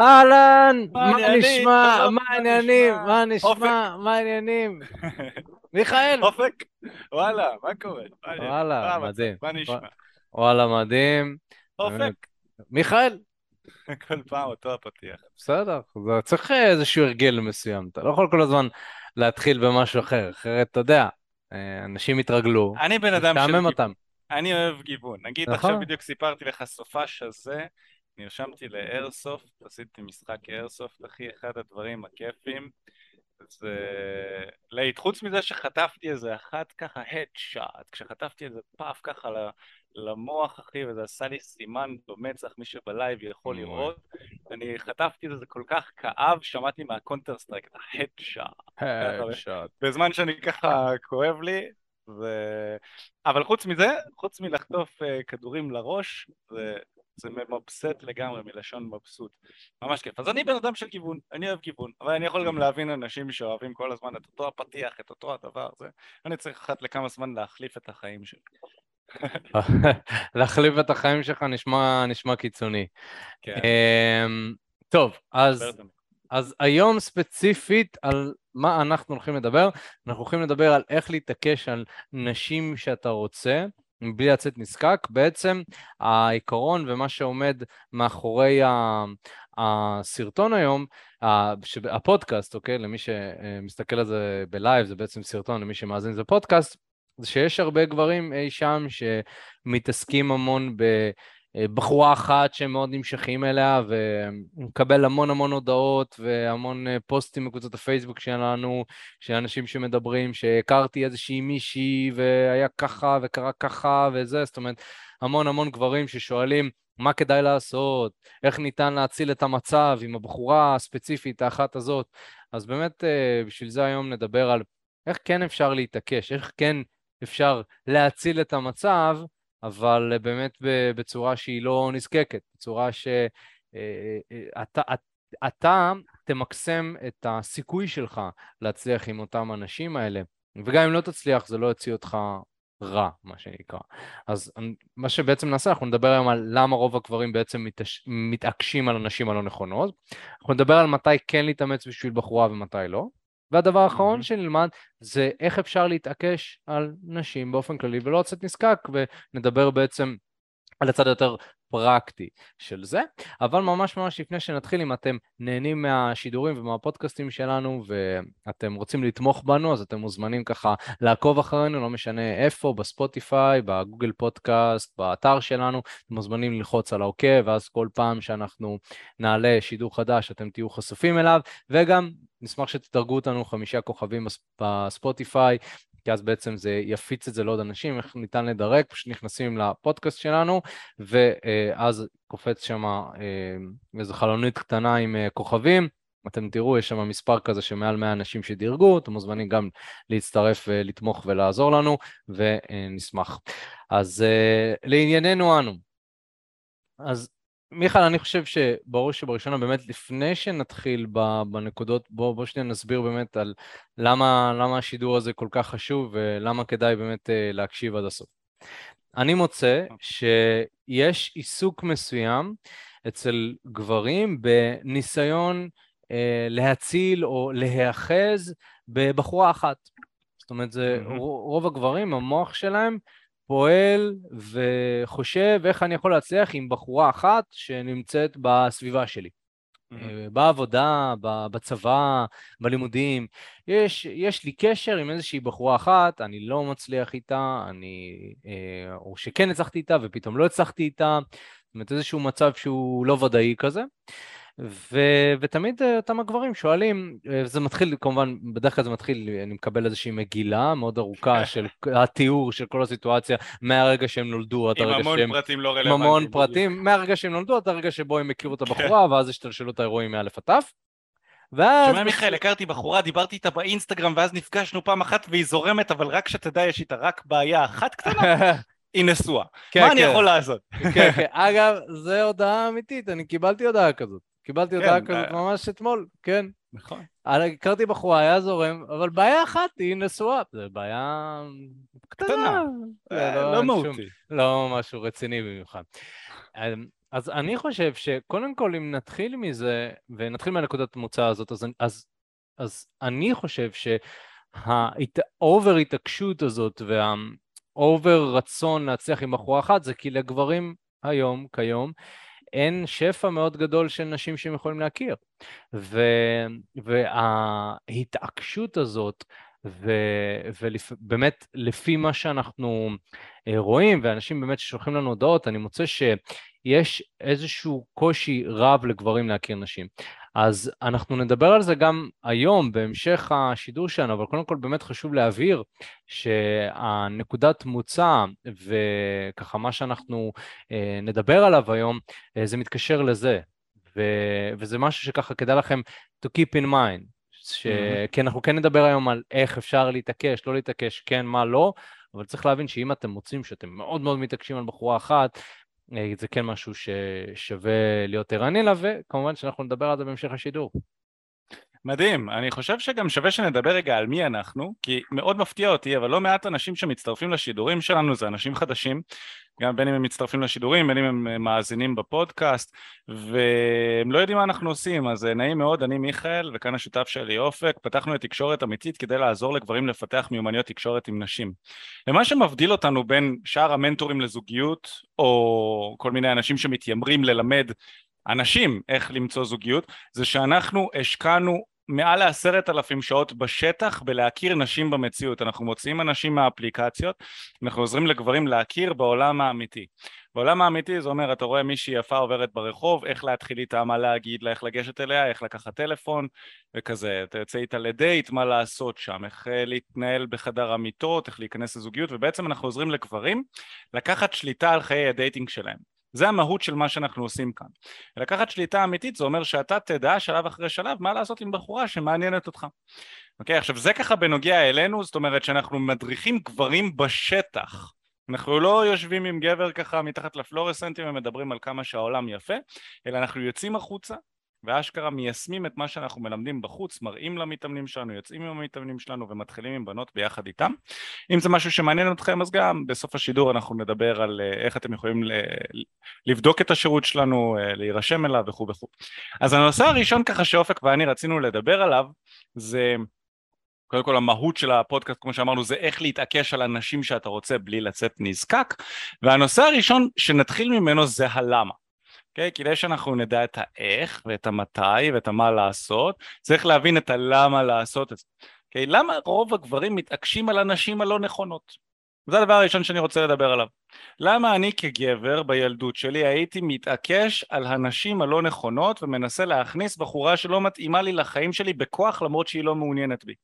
אהלן, מה? נשמע? מה העניינים? מה נשמע? מה העניינים? מיכאל? אופק? וואלה, מה קורה? וואלה? מדהים. מה נשמע? וואלה, מדהים. אופק? מיכאל? כל פעם אותו הפתיח. בסדר, זה צריך איזשהו הרגל מסוים. אתה לא יכול כל הזמן להתחיל במשהו אחר, אחרת אתה יודע, אה, אנשים יתרגלו, אני בן אדם של. אותם. אני אוהב גיוון. נגיד נכון. עכשיו בדיוק סיפרתי לך סופש הזה, נרשמתי ל airsoft, עשיתי משחק airsoft, אחי, אחד הדברים הכיפים. זה להיט, חוץ מזה שחטפתי איזה אחת ככה headshot, כשחטפתי איזה פאף ככה למוח אחי וזה עשה לי סימן במצח, מי שב live יכול. לראות, אני חטפתי את זה, זה כל כך כאב, שמעתי מה Counter-Strike את ה headshot, Headshot. בזמן שאני ככה כואב לי, ו... אבל חוץ מזה, חוץ מלחטוף uh, כדורים לראש, זה, זה ממבסט לגמרי, מלשון מבסוט. ממש כיף. אז אני בן אדם של גיוון, אני אוהב גיוון, אבל אני יכול גם להבין אנשים שאוהבים כל הזמן את אותו הפתיח, את אותו הדבר הזה. אני צריך אחת לכמה זמן להחליף את החיים שלי. להחליף את החיים שלך נשמע, נשמע קיצוני. כן, אמ, טוב, אז. אז היום ספציפית על מה אנחנו הולכים לדבר, אנחנו הולכים לדבר על איך להתעקש על נשים שאתה רוצה, מבלי לצאת נזקק. בעצם העיקרון ומה שעומד מאחורי הסרטון היום, הפודקאסט, אוקיי? למי שמסתכל על זה ב live, זה בעצם סרטון, למי שמאזין זה פודקאסט, זה שיש הרבה גברים אי שם שמתעסקים המון בבחורה אחת שהם מאוד נמשכים אליה ומקבל המון המון הודעות והמון אה, פוסטים בקבוצות הפייסבוק שלנו של אנשים שמדברים שהכרתי איזושהי מישהי והיה ככה וקרה ככה וזה, זאת אומרת המון המון גברים ששואלים מה כדאי לעשות, איך ניתן להציל את המצב עם הבחורה הספציפית האחת הזאת. אז באמת אה, בשביל זה היום נדבר על איך כן אפשר להתעקש, איך כן אפשר להציל את המצב, אבל אה, באמת בצורה שהיא לא נזקקת, בצורה שאתה אתה תמקסם את הסיכוי שלך להצליח עם אותם האנשים האלה, וגם אם לא תצליח זה לא יוציא אותך רע, מה שנקרא. אז מה שבעצם נעשה, אנחנו נדבר היום על למה רוב הגברים בעצם מתעש... מתעקשים על הנשים הלא נכונות, אנחנו נדבר על מתי כן להתאמץ בשביל בחורה ומתי לא, והדבר האחרון מהמם. שנלמד זה איך אפשר להתעקש על נשים באופן כללי ולא לצאת נזקק, ונדבר בעצם על הצד היותר פרקטי של זה, אבל ממש ממש לפני שנתחיל, אם אתם נהנים מהשידורים ומהפודקאסטים שלנו ואתם רוצים לתמוך בנו, אז אתם מוזמנים ככה לעקוב אחרינו, לא משנה איפה, בספוטיפיי, בגוגל פודקאסט, באתר שלנו, אתם מוזמנים ללחוץ על העוקב, ואז כל פעם שאנחנו נעלה שידור חדש אתם תהיו חשופים אליו, וגם נשמח שתדרגו אותנו חמישה כוכבים בס- בספוטיפיי, כי אז בעצם זה יפיץ את זה לעוד אנשים, איך ניתן לדרג, פשוט נכנסים לפודקאסט שלנו, ואז קופץ שם איזו חלונית קטנה עם אה, כוכבים, אתם תראו, יש שם מספר כזה שמעל 100 אנשים שדירגו, אתם מוזמנים גם להצטרף ולתמוך ולעזור לנו, ונשמח. אז אה, לענייננו אנו. אז מיכאל, אני חושב שבראש שבראשונה, באמת לפני שנתחיל בנקודות, בוא, בוא שנייה נסביר באמת על למה, למה השידור הזה כל כך חשוב ולמה כדאי באמת אה, להקשיב עד הסוף. אני מוצא שיש עיסוק מסוים אצל גברים בניסיון אה, להציל או להיאחז בבחורה אחת. זאת אומרת, זה מהמם. רוב הגברים, המוח שלהם פועל וחושב איך אני יכול להצליח עם בחורה אחת שנמצאת בסביבה שלי. אה, בעבודה, בצבא, בלימודים. יש, יש לי קשר עם איזושהי בחורה אחת, אני לא מצליח איתה, אני, אה, או שכן הצלחתי איתה ופתאום לא הצלחתי איתה, זאת אומרת איזשהו מצב שהוא לא ודאי כזה. ו, ותמיד אה, אותם הגברים שואלים, אה, זה מתחיל כמובן, בדרך כלל זה מתחיל, אני מקבל איזושהי מגילה מאוד ארוכה של התיאור של כל הסיטואציה מהרגע שהם נולדו עד עם הרגע המון שהם... פרטים לא עם רלוונטיים. המון בדיוק. פרטים, מהרגע שהם נולדו עד הרגע שבו הם הכירו את הבחורה, ואז השתלשלו את האירועים מא' עד ת'. ואז... שומע מיכאל, הכרתי בחורה, דיברתי איתה באינסטגרם ואז נפגשנו פעם אחת והיא זורמת, אבל רק שתדע, יש איתה רק בעיה אחת קטנה, היא נשואה. כן, מה אני כן, יכול לעשות? כן, כן. אגב, זו הודעה אמיתית, אני קיבלתי הודעה כזאת. קיבלתי הודעה כן, כזאת אה. ממש אתמול, כן. נכון. הכרתי בחורה, היה זורם, אבל בעיה אחת, היא נשואה. זו בעיה קטנה. זה לא שום- מהותי. לא משהו רציני במיוחד. אמ, אז אני חושב שקודם כל אם נתחיל מזה, ונתחיל מהנקודת מוצא הזאת, אז, אז, אז אני חושב שהאובר התעקשות הזאת והאובר רצון להצליח עם בחורה אחת זה כי לגברים היום, כיום, אין שפע מאוד גדול של נשים שהם יכולים להכיר. ו, וההתעקשות הזאת, ובאמת לפי מה שאנחנו אה, רואים, ואנשים באמת ששולחים לנו הודעות, אני מוצא שיש איזשהו קושי רב לגברים להכיר נשים. אז אנחנו נדבר על זה גם היום בהמשך השידור שלנו, אבל קודם כל באמת חשוב להבהיר שהנקודת מוצא וככה מה שאנחנו אה, נדבר עליו היום, אה, זה מתקשר לזה, ו- וזה משהו שככה כדאי לכם to keep in mind, ש... mm-hmm. כי אנחנו כן נדבר היום על איך אפשר להתעקש, לא להתעקש, כן, מה לא, אבל צריך להבין שאם אתם מוצאים שאתם מאוד מאוד מתעקשים על בחורה אחת, זה כן משהו ששווה להיות ערני לה, וכמובן שאנחנו נדבר על זה בהמשך השידור. מדהים, אני חושב שגם שווה שנדבר רגע על מי אנחנו, כי מאוד מפתיע אותי, אבל לא מעט אנשים שמצטרפים לשידורים שלנו זה אנשים חדשים, גם בין אם הם מצטרפים לשידורים, בין אם הם אה, מאזינים בפודקאסט, והם לא יודעים מה אנחנו עושים, אז אה, נעים מאוד, אני מיכאל, וכאן השותף שלי אופק, פתחנו את תקשורת אמיתית כדי לעזור לגברים לפתח מיומנויות תקשורת עם נשים. ומה שמבדיל אותנו בין שאר המנטורים לזוגיות, או כל מיני אנשים שמתיימרים ללמד אנשים איך למצוא זוגיות, זה שאנחנו השקענו מעל לעשרת אלפים שעות בשטח בלהכיר נשים במציאות. אנחנו מוציאים אנשים מהאפליקציות, אנחנו עוזרים לגברים להכיר בעולם האמיתי. בעולם האמיתי זה אומר, אתה רואה מישהי יפה עוברת ברחוב, איך להתחיל איתה, מה להגיד לה, איך לגשת אליה, איך לקחת טלפון וכזה. אתה יוצא איתה לדייט, מה לעשות שם, איך אה, להתנהל בחדר המיטות, איך להיכנס לזוגיות, ובעצם אנחנו עוזרים לגברים לקחת שליטה על חיי הדייטינג שלהם. זה המהות של מה שאנחנו עושים כאן. לקחת שליטה אמיתית זה אומר שאתה תדע שלב אחרי שלב מה לעשות עם בחורה שמעניינת אותך. אוקיי, עכשיו זה ככה בנוגע אלינו, זאת אומרת שאנחנו מדריכים גברים בשטח. אנחנו לא יושבים עם גבר ככה מתחת לפלורסנטים ומדברים על כמה שהעולם יפה, אלא אנחנו יוצאים החוצה, ואשכרה מיישמים את מה שאנחנו מלמדים בחוץ, מראים למתאמנים שלנו, יוצאים עם המתאמנים שלנו ומתחילים עם בנות ביחד איתם. אם זה משהו שמעניין אתכם אז גם בסוף השידור אנחנו נדבר על אה, איך אתם יכולים לבדוק את השירות שלנו, אה, להירשם אליו וכו' וכו'. אז הנושא הראשון ככה שאופק ואני רצינו לדבר עליו זה קודם כל המהות של הפודקאסט כמו שאמרנו זה איך להתעקש על אנשים שאתה רוצה בלי לצאת נזקק והנושא הראשון שנתחיל ממנו זה הלמה Okay, אוקיי? כדי שאנחנו נדע את האיך ואת המתי ואת המה לעשות, צריך להבין את הלמה לעשות את זה. Okay, אוקיי? למה רוב הגברים מתעקשים על הנשים הלא נכונות? זה הדבר הראשון שאני רוצה לדבר עליו. למה אני כגבר בילדות שלי הייתי מתעקש על הנשים הלא נכונות ומנסה להכניס בחורה שלא מתאימה לי לחיים שלי בכוח למרות שהיא לא מעוניינת בי?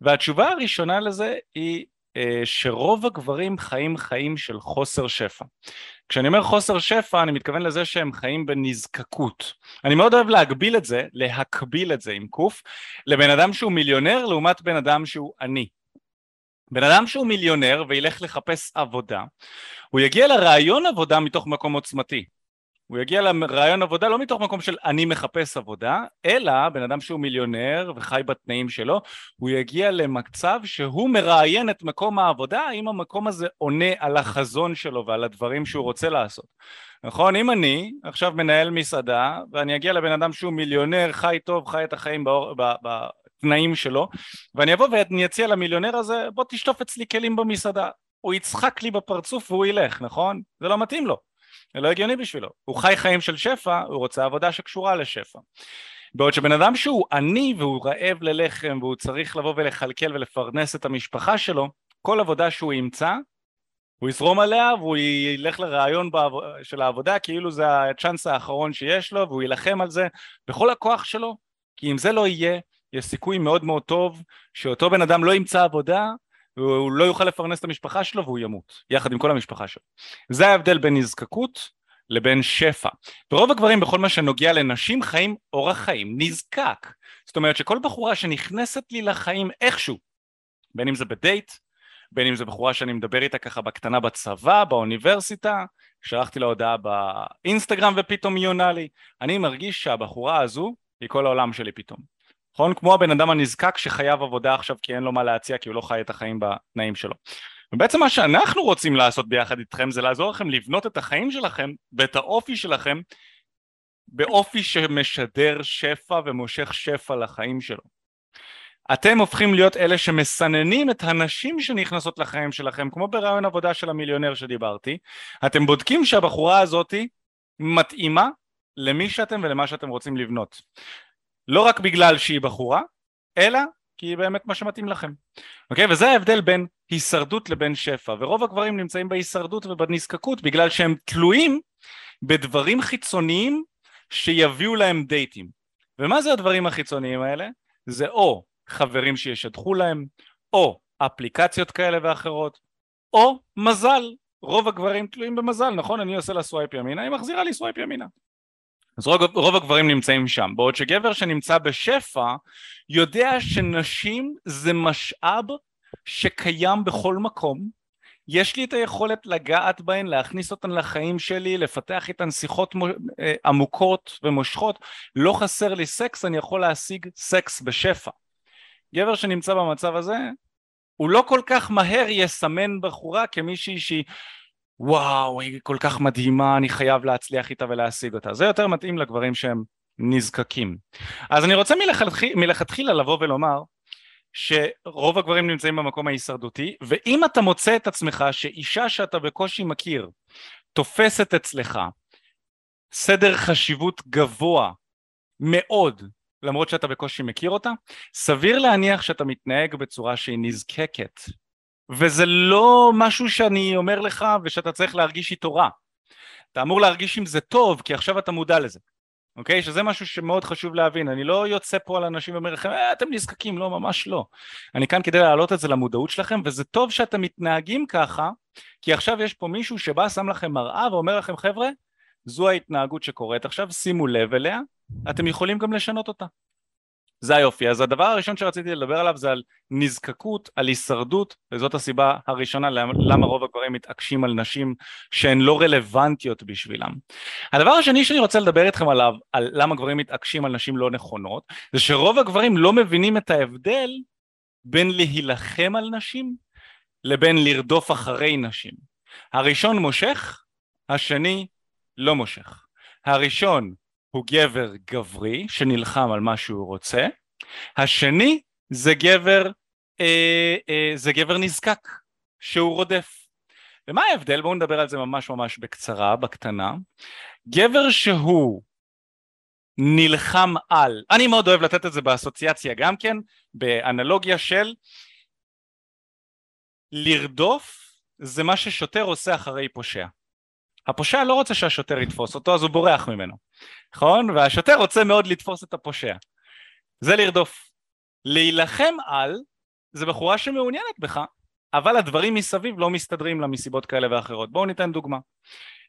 והתשובה הראשונה לזה היא שרוב הגברים חיים חיים של חוסר שפע. כשאני אומר חוסר שפע אני מתכוון לזה שהם חיים בנזקקות. אני מאוד אוהב להגביל את זה, להקביל את זה עם קוף, לבן אדם שהוא מיליונר לעומת בן אדם שהוא עני. בן אדם שהוא מיליונר וילך לחפש עבודה, הוא יגיע לרעיון עבודה מתוך מקום עוצמתי. הוא יגיע לרעיון עבודה לא מתוך מקום של אני מחפש עבודה, אלא בן אדם שהוא מיליונר וחי בתנאים שלו, הוא יגיע למצב שהוא מראיין את מקום העבודה, האם המקום הזה עונה על החזון שלו ועל הדברים שהוא רוצה לעשות. נכון? אם אני עכשיו מנהל מסעדה ואני אגיע לבן אדם שהוא מיליונר, חי טוב, חי את החיים באור, בתנאים שלו, ואני אבוא ואני אציע למיליונר הזה, בוא תשטוף אצלי כלים במסעדה. הוא יצחק לי בפרצוף והוא ילך, נכון? זה לא מתאים לו. זה לא הגיוני בשבילו. הוא חי חיים של שפע, הוא רוצה עבודה שקשורה לשפע. בעוד שבן אדם שהוא עני והוא רעב ללחם והוא צריך לבוא ולכלכל ולפרנס את המשפחה שלו, כל עבודה שהוא ימצא, הוא יזרום עליה והוא ילך לרעיון של העבודה כאילו זה הצ'אנס האחרון שיש לו והוא יילחם על זה בכל הכוח שלו, כי אם זה לא יהיה, יש סיכוי מאוד מאוד טוב שאותו בן אדם לא ימצא עבודה והוא לא יוכל לפרנס את המשפחה שלו והוא ימות, יחד עם כל המשפחה שלו. זה ההבדל בין נזקקות לבין שפע. ורוב הגברים בכל מה שנוגע לנשים חיים אורח חיים נזקק. זאת אומרת שכל בחורה שנכנסת לי לחיים איכשהו, בין אם זה בדייט, בין אם זה בחורה שאני מדבר איתה ככה בקטנה בצבא, באוניברסיטה, שלחתי לה הודעה באינסטגרם ופתאום היא עונה לי, אני מרגיש שהבחורה הזו היא כל העולם שלי פתאום. נכון? כמו הבן אדם הנזקק שחייב עבודה עכשיו כי אין לו מה להציע כי הוא לא חי את החיים בתנאים שלו. ובעצם מה שאנחנו רוצים לעשות ביחד איתכם זה לעזור לכם לבנות את החיים שלכם ואת האופי שלכם באופי שמשדר שפע ומושך שפע לחיים שלו. אתם הופכים להיות אלה שמסננים את הנשים שנכנסות לחיים שלכם, כמו ברעיון עבודה של המיליונר שדיברתי, אתם בודקים שהבחורה הזאתי מתאימה למי שאתם ולמה שאתם רוצים לבנות. לא רק בגלל שהיא בחורה, אלא כי היא באמת מה שמתאים לכם. אוקיי? וזה ההבדל בין הישרדות לבין שפע, ורוב הגברים נמצאים בהישרדות ובנזקקות בגלל שהם תלויים בדברים חיצוניים שיביאו להם דייטים. ומה זה הדברים החיצוניים האלה? זה או חברים שישדכו להם, או אפליקציות כאלה ואחרות, או מזל. רוב הגברים תלויים במזל, נכון? אני עושה לה swipe ימינה, היא מחזירה לי swipe ימינה. אז רוב, רוב הגברים נמצאים שם, בעוד שגבר שנמצא בשפע יודע שנשים זה משאב שקיים בכל מקום, יש לי את היכולת לגעת בהן, להכניס אותן לחיים שלי, לפתח איתן שיחות אה, עמוקות ומושכות, לא חסר לי סקס, אני יכול להשיג סקס בשפע. גבר שנמצא במצב הזה, הוא לא כל כך מהר יסמן בחורה כמישהי שהיא וואו, היא כל כך מדהימה, אני חייב להצליח איתה ולהשיג אותה. זה יותר מתאים לגברים שהם נזקקים. אז אני רוצה מלכתחילה, מלכתחילה לבוא ולומר שרוב הגברים נמצאים במקום ההישרדותי, ואם אתה מוצא את עצמך שאישה שאתה בקושי מכיר תופסת אצלך סדר חשיבות גבוה מאוד למרות שאתה בקושי מכיר אותה, סביר להניח שאתה מתנהג בצורה שהיא נזקקת. וזה לא משהו שאני אומר לך ושאתה צריך להרגיש איתו רע. אתה אמור להרגיש עם זה טוב, כי עכשיו אתה מודע לזה. אוקיי? שזה משהו שמאוד חשוב להבין. אני לא יוצא פה על אנשים ואומר לכם, אה, אתם נזקקים, לא, ממש לא. אני כאן כדי להעלות את זה למודעות שלכם, וזה טוב שאתם מתנהגים ככה, כי עכשיו יש פה מישהו שבא, שם לכם מראה ואומר לכם, חבר'ה, זו ההתנהגות שקורית עכשיו, שימו לב אליה, אתם יכולים גם לשנות אותה. זה היופי. אז הדבר הראשון שרציתי לדבר עליו זה על נזקקות, על הישרדות, וזאת הסיבה הראשונה למה רוב הגברים מתעקשים על נשים שהן לא רלוונטיות בשבילם. הדבר השני שאני רוצה לדבר איתכם עליו, על למה גברים מתעקשים על נשים לא נכונות, זה שרוב הגברים לא מבינים את ההבדל בין להילחם על נשים לבין לרדוף אחרי נשים. הראשון מושך, השני לא מושך. הראשון הוא גבר גברי שנלחם על מה שהוא רוצה, השני זה גבר, אה, אה, זה גבר נזקק שהוא רודף. ומה ההבדל? בואו נדבר על זה ממש ממש בקצרה, בקטנה. גבר שהוא נלחם על, אני מאוד אוהב לתת את זה באסוציאציה גם כן, באנלוגיה של לרדוף זה מה ששוטר עושה אחרי פושע. הפושע לא רוצה שהשוטר יתפוס אותו אז הוא בורח ממנו, נכון? והשוטר רוצה מאוד לתפוס את הפושע. זה לרדוף. להילחם על זה בחורה שמעוניינת בך, אבל הדברים מסביב לא מסתדרים לה מסיבות כאלה ואחרות. בואו ניתן דוגמה.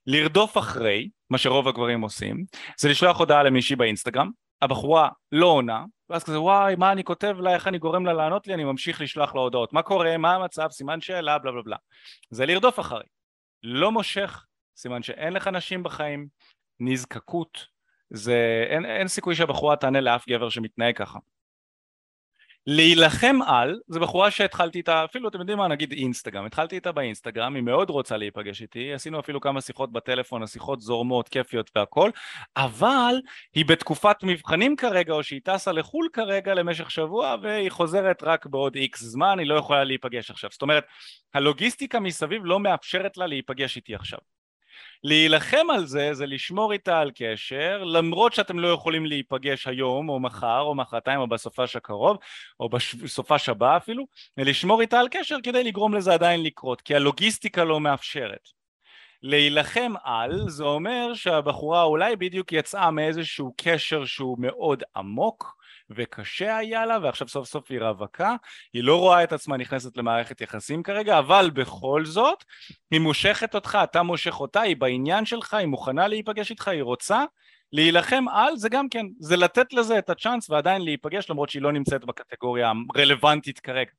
לרדוף אחרי, מה שרוב הגברים עושים, זה לשלוח הודעה למישהי באינסטגרם, הבחורה לא עונה, ואז כזה וואי מה אני כותב לה, איך אני גורם לה לענות לי, אני ממשיך לשלוח לה הודעות, מה קורה, מה המצב, סימן שאלה, בלה בלה בלה. זה לרדוף אחרי. לא מושך סימן שאין לך נשים בחיים, נזקקות, זה, אין, אין סיכוי שהבחורה תענה לאף גבר שמתנהג ככה. להילחם על, זה בחורה שהתחלתי איתה, אפילו אתם יודעים מה, נגיד אינסטגרם, התחלתי איתה באינסטגרם, היא מאוד רוצה להיפגש איתי, עשינו אפילו כמה שיחות בטלפון, השיחות זורמות, כיפיות והכל, אבל היא בתקופת מבחנים כרגע, או שהיא טסה לחו"ל כרגע למשך שבוע, והיא חוזרת רק בעוד איקס זמן, היא לא יכולה להיפגש עכשיו. זאת אומרת, הלוגיסטיקה מסביב לא מאפשרת לה להיפגש איתי עכשיו. להילחם על זה זה לשמור איתה על קשר למרות שאתם לא יכולים להיפגש היום או מחר או מחרתיים או בסופש הקרוב או בסופש הבא אפילו ולשמור איתה על קשר כדי לגרום לזה עדיין לקרות כי הלוגיסטיקה לא מאפשרת. להילחם על זה אומר שהבחורה אולי בדיוק יצאה מאיזשהו קשר שהוא מאוד עמוק וקשה היה לה ועכשיו סוף סוף היא רווקה, היא לא רואה את עצמה נכנסת למערכת יחסים כרגע, אבל בכל זאת היא מושכת אותך, אתה מושך אותה, היא בעניין שלך, היא מוכנה להיפגש איתך, היא רוצה להילחם על זה גם כן, זה לתת לזה את הצ'אנס ועדיין להיפגש למרות שהיא לא נמצאת בקטגוריה הרלוונטית כרגע.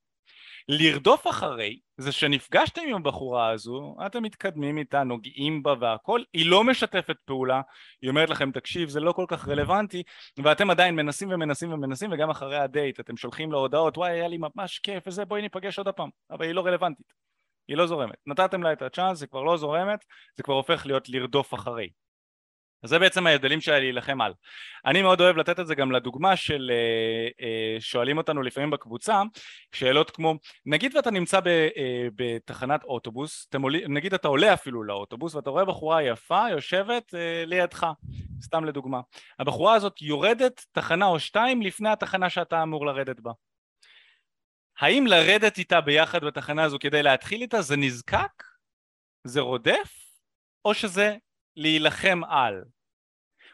לרדוף אחרי זה שנפגשתם עם הבחורה הזו, אתם מתקדמים איתה, נוגעים בה והכל, היא לא משתפת פעולה, היא אומרת לכם תקשיב זה לא כל כך רלוונטי ואתם עדיין מנסים ומנסים ומנסים וגם אחרי הדייט אתם שולחים לה הודעות וואי היה לי ממש כיף וזה בואי ניפגש עוד הפעם אבל היא לא רלוונטית היא לא זורמת. נתתם לה את הצ'אנס, היא כבר לא זורמת, זה כבר הופך להיות לרדוף אחרי. אז זה בעצם ההבדלים שלה להילחם על. אני מאוד אוהב לתת את זה גם לדוגמה של אה, אה, שואלים אותנו לפעמים בקבוצה שאלות כמו נגיד ואתה נמצא ב, אה, בתחנת אוטובוס, עול, נגיד אתה עולה אפילו לאוטובוס ואתה רואה בחורה יפה יושבת לידך, סתם לדוגמה. הבחורה הזאת יורדת תחנה או שתיים לפני התחנה שאתה אמור לרדת בה. האם לרדת איתה ביחד בתחנה הזו כדי להתחיל איתה זה נזקק? זה רודף? או שזה להילחם על?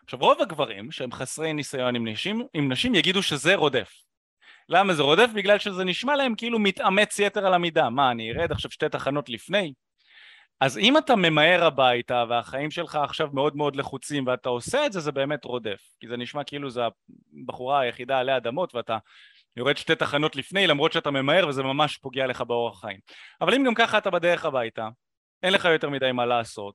עכשיו רוב הגברים שהם חסרי ניסיון עם נשים, עם נשים יגידו שזה רודף. למה זה רודף? בגלל שזה נשמע להם כאילו מתאמץ יתר על המידה. מה, אני ארד עכשיו שתי תחנות לפני? אז אם אתה ממהר הביתה והחיים שלך עכשיו מאוד מאוד לחוצים ואתה עושה את זה, זה באמת רודף. כי זה נשמע כאילו זה הבחורה היחידה עלי אדמות ואתה יורד שתי תחנות לפני למרות שאתה ממהר וזה ממש פוגע לך באורח חיים. אבל אם גם ככה אתה בדרך הביתה, אין לך יותר מדי מה לעשות,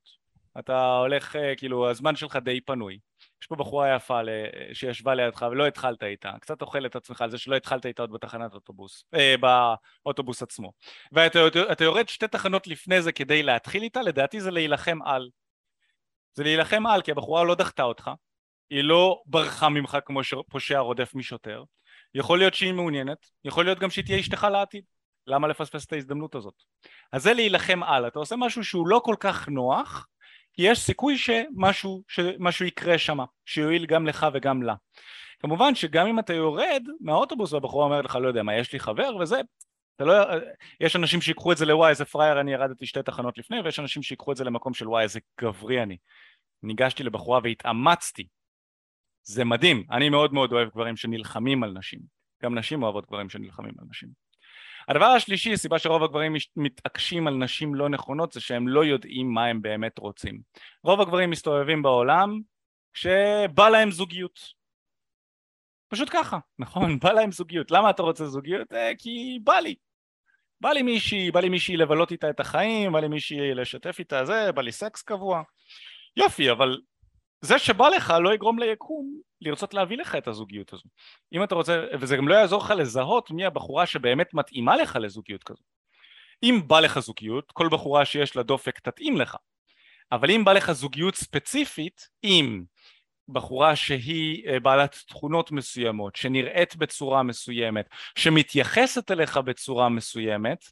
אתה הולך, אה, כאילו, הזמן שלך די פנוי. יש פה בחורה יפה שישבה לידך ולא התחלת איתה, קצת אוכל את עצמך על זה שלא התחלת איתה עוד בתחנת אוטובוס, אה, באוטובוס עצמו. ואתה יורד שתי תחנות לפני זה כדי להתחיל איתה, לדעתי זה להילחם על. זה להילחם על, כי הבחורה לא דחתה אותך, היא לא ברחה ממך כמו פושע רודף משוטר, יכול להיות שהיא מעוניינת, יכול להיות גם שהיא תהיה אשתך לעתיד. למה לפספס את ההזדמנות הזאת? אז זה להילחם על, אתה עושה משהו שהוא לא כל כך נוח, כי יש סיכוי שמשהו, שמשהו יקרה שם, שיועיל גם לך וגם לה. כמובן שגם אם אתה יורד מהאוטובוס והבחורה אומרת לך לא יודע מה יש לי חבר וזה לא, יש אנשים שיקחו את זה לוואי איזה פראייר אני ירדתי שתי תחנות לפני ויש אנשים שיקחו את זה למקום של וואי איזה גברי אני. ניגשתי לבחורה והתאמצתי. זה מדהים. אני מאוד מאוד אוהב גברים שנלחמים על נשים. גם נשים אוהבות גברים שנלחמים על נשים הדבר השלישי, הסיבה שרוב הגברים מתעקשים על נשים לא נכונות זה שהם לא יודעים מה הם באמת רוצים. רוב הגברים מסתובבים בעולם כשבא להם זוגיות. פשוט ככה, נכון? בא להם זוגיות. למה אתה רוצה זוגיות? אה, כי בא לי. בא לי מישהי, בא לי מישהי לבלות איתה את החיים, בא לי מישהי לשתף איתה זה, בא לי סקס קבוע. יופי, אבל זה שבא לך לא יגרום ליקום לרצות להביא לך את הזוגיות הזו. אם אתה רוצה, וזה גם לא יעזור לך לזהות מי הבחורה שבאמת מתאימה לך לזוגיות כזו. אם בא לך זוגיות, כל בחורה שיש לה דופק תתאים לך. אבל אם בא לך זוגיות ספציפית עם בחורה שהיא אה, בעלת תכונות מסוימות, שנראית בצורה מסוימת, שמתייחסת אליך בצורה מסוימת,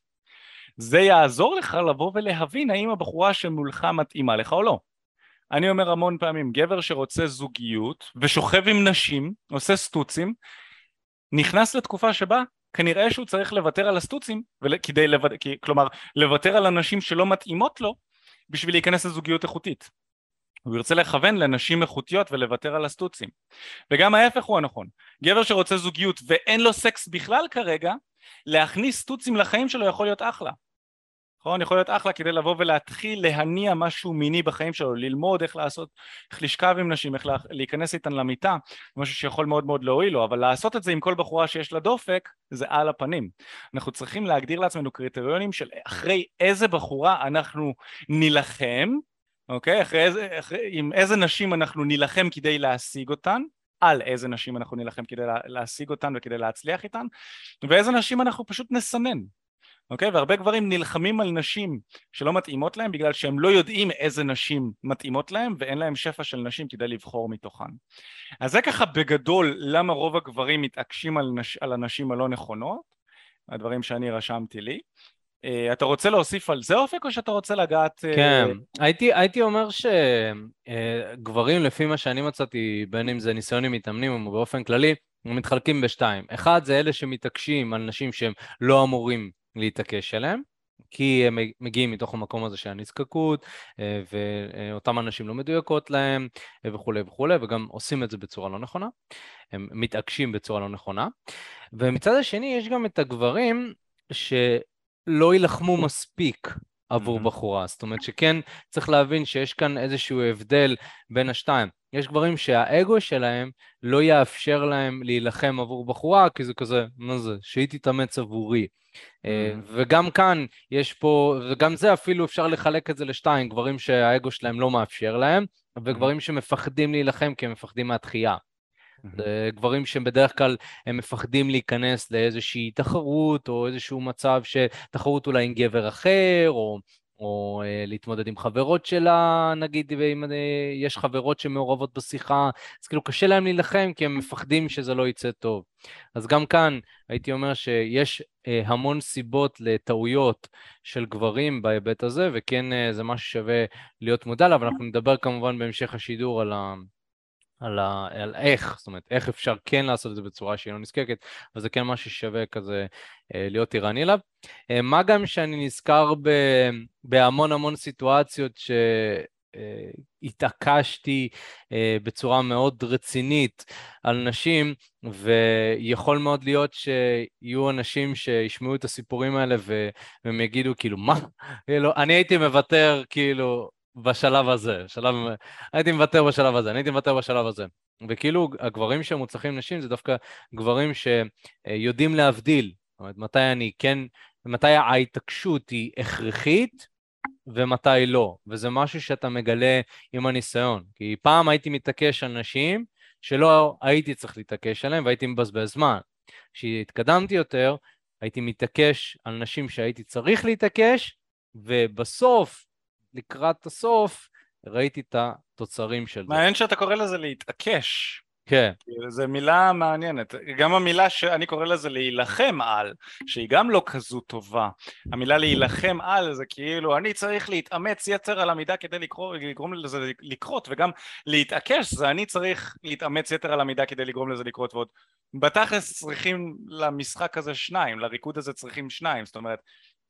זה יעזור לך לבוא ולהבין האם הבחורה שמולך מתאימה לך או לא. אני אומר המון פעמים, גבר שרוצה זוגיות ושוכב עם נשים, עושה סטוצים, נכנס לתקופה שבה כנראה שהוא צריך לוותר על הסטוצים, כדי לוותר, כלומר לוותר על הנשים שלא מתאימות לו בשביל להיכנס לזוגיות איכותית. הוא ירצה לכוון לנשים איכותיות ולוותר על הסטוצים. וגם ההפך הוא הנכון. גבר שרוצה זוגיות ואין לו סקס בכלל כרגע, להכניס סטוצים לחיים שלו יכול להיות אחלה. נכון? יכול להיות אחלה כדי לבוא ולהתחיל להניע משהו מיני בחיים שלו, ללמוד איך לעשות, איך לשכב עם נשים, איך להיכנס איתן למיטה, משהו שיכול מאוד מאוד להועיל לו, אבל לעשות את זה עם כל בחורה שיש לה דופק, זה על הפנים. אנחנו צריכים להגדיר לעצמנו קריטריונים של אחרי איזה בחורה אנחנו נילחם, אוקיי? אחרי איזה, אחרי, עם איזה נשים אנחנו נילחם כדי להשיג אותן, על איזה נשים אנחנו נילחם כדי להשיג אותן וכדי להצליח איתן, ואיזה נשים אנחנו פשוט נסנן. אוקיי? והרבה גברים נלחמים על נשים שלא מתאימות להם בגלל שהם לא יודעים איזה נשים מתאימות להם ואין להם שפע של נשים כדי לבחור מתוכן. אז זה ככה בגדול למה רוב הגברים מתעקשים על, נש... על הנשים הלא נכונות, הדברים שאני רשמתי לי. Uh, אתה רוצה להוסיף על זה אופק או שאתה רוצה לגעת... Uh... כן, הייתי, הייתי אומר שגברים uh, לפי מה שאני מצאתי בין אם זה ניסיון עם מתאמנים או באופן כללי הם מתחלקים בשתיים. אחד זה אלה שמתעקשים על נשים שהם לא אמורים להתעקש עליהם, כי הם מגיעים מתוך המקום הזה של הנזקקות, אה, ואותם אנשים לא מדויקות להם, אה, וכולי וכולי, וגם עושים את זה בצורה לא נכונה, הם מתעקשים בצורה לא נכונה. ומצד השני יש גם את הגברים שלא יילחמו מספיק עבור mm-hmm. בחורה, זאת אומרת שכן צריך להבין שיש כאן איזשהו הבדל בין השתיים. יש גברים שהאגו שלהם לא יאפשר להם להילחם עבור בחורה, כי זה כזה, מה זה, שהיא תתאמץ עבורי. אה, mm. וגם כאן יש פה, וגם זה אפילו אפשר לחלק את זה לשתיים, גברים שהאגו שלהם לא מאפשר להם, וגברים שמפחדים להילחם כי הם מפחדים מהתחייה. זה גברים שהם בדרך כלל, הם מפחדים להיכנס לאיזושהי תחרות, או איזשהו מצב שתחרות אולי עם גבר אחר, או או uh, להתמודד עם חברות שלה, נגיד, ואם uh, יש חברות שמעורבות בשיחה, אז כאילו קשה להם להילחם כי הם מפחדים שזה לא יצא טוב. אז גם כאן הייתי אומר שיש uh, המון סיבות לטעויות של גברים בהיבט הזה, וכן uh, זה משהו ששווה להיות מודע לה, אבל אנחנו נדבר כמובן בהמשך השידור על ה... על, ה, על איך, זאת אומרת, איך אפשר כן לעשות את זה בצורה שהיא לא נזקקת, אבל זה כן משהו ששווה כזה אה, להיות ערני אליו. אה, מה גם שאני נזכר ב, בהמון המון סיטואציות שהתעקשתי אה, בצורה מאוד רצינית על נשים, ויכול מאוד להיות שיהיו אנשים שישמעו את הסיפורים האלה והם יגידו כאילו, מה? כאילו, אני הייתי מוותר כאילו בשלב הזה, שלב, הייתי מוותר בשלב הזה, אני הייתי מוותר בשלב הזה. וכאילו הגברים שמוצלחים נשים זה דווקא גברים שיודעים להבדיל, זאת אומרת, מתי אני כן, מתי ההתעקשות היא הכרחית ומתי לא, וזה משהו שאתה מגלה עם הניסיון. כי פעם הייתי מתעקש על נשים שלא הייתי צריך להתעקש עליהן והייתי מבזבז זמן. כשהתקדמתי יותר, הייתי מתעקש על נשים שהייתי צריך להתעקש, ובסוף לקראת הסוף, ראיתי את התוצרים של זה. מעניין שאתה קורא לזה להתעקש. כן. זו מילה מעניינת. גם המילה שאני קורא לזה להילחם על, שהיא גם לא כזו טובה. המילה להילחם על זה כאילו אני צריך להתאמץ יתר על המידה כדי לקרוא, לגרום לזה לקרות, וגם להתעקש זה אני צריך להתאמץ יתר על המידה כדי לגרום לזה לקרות, ועוד בתכלס צריכים למשחק הזה שניים, לריקוד הזה צריכים שניים, זאת אומרת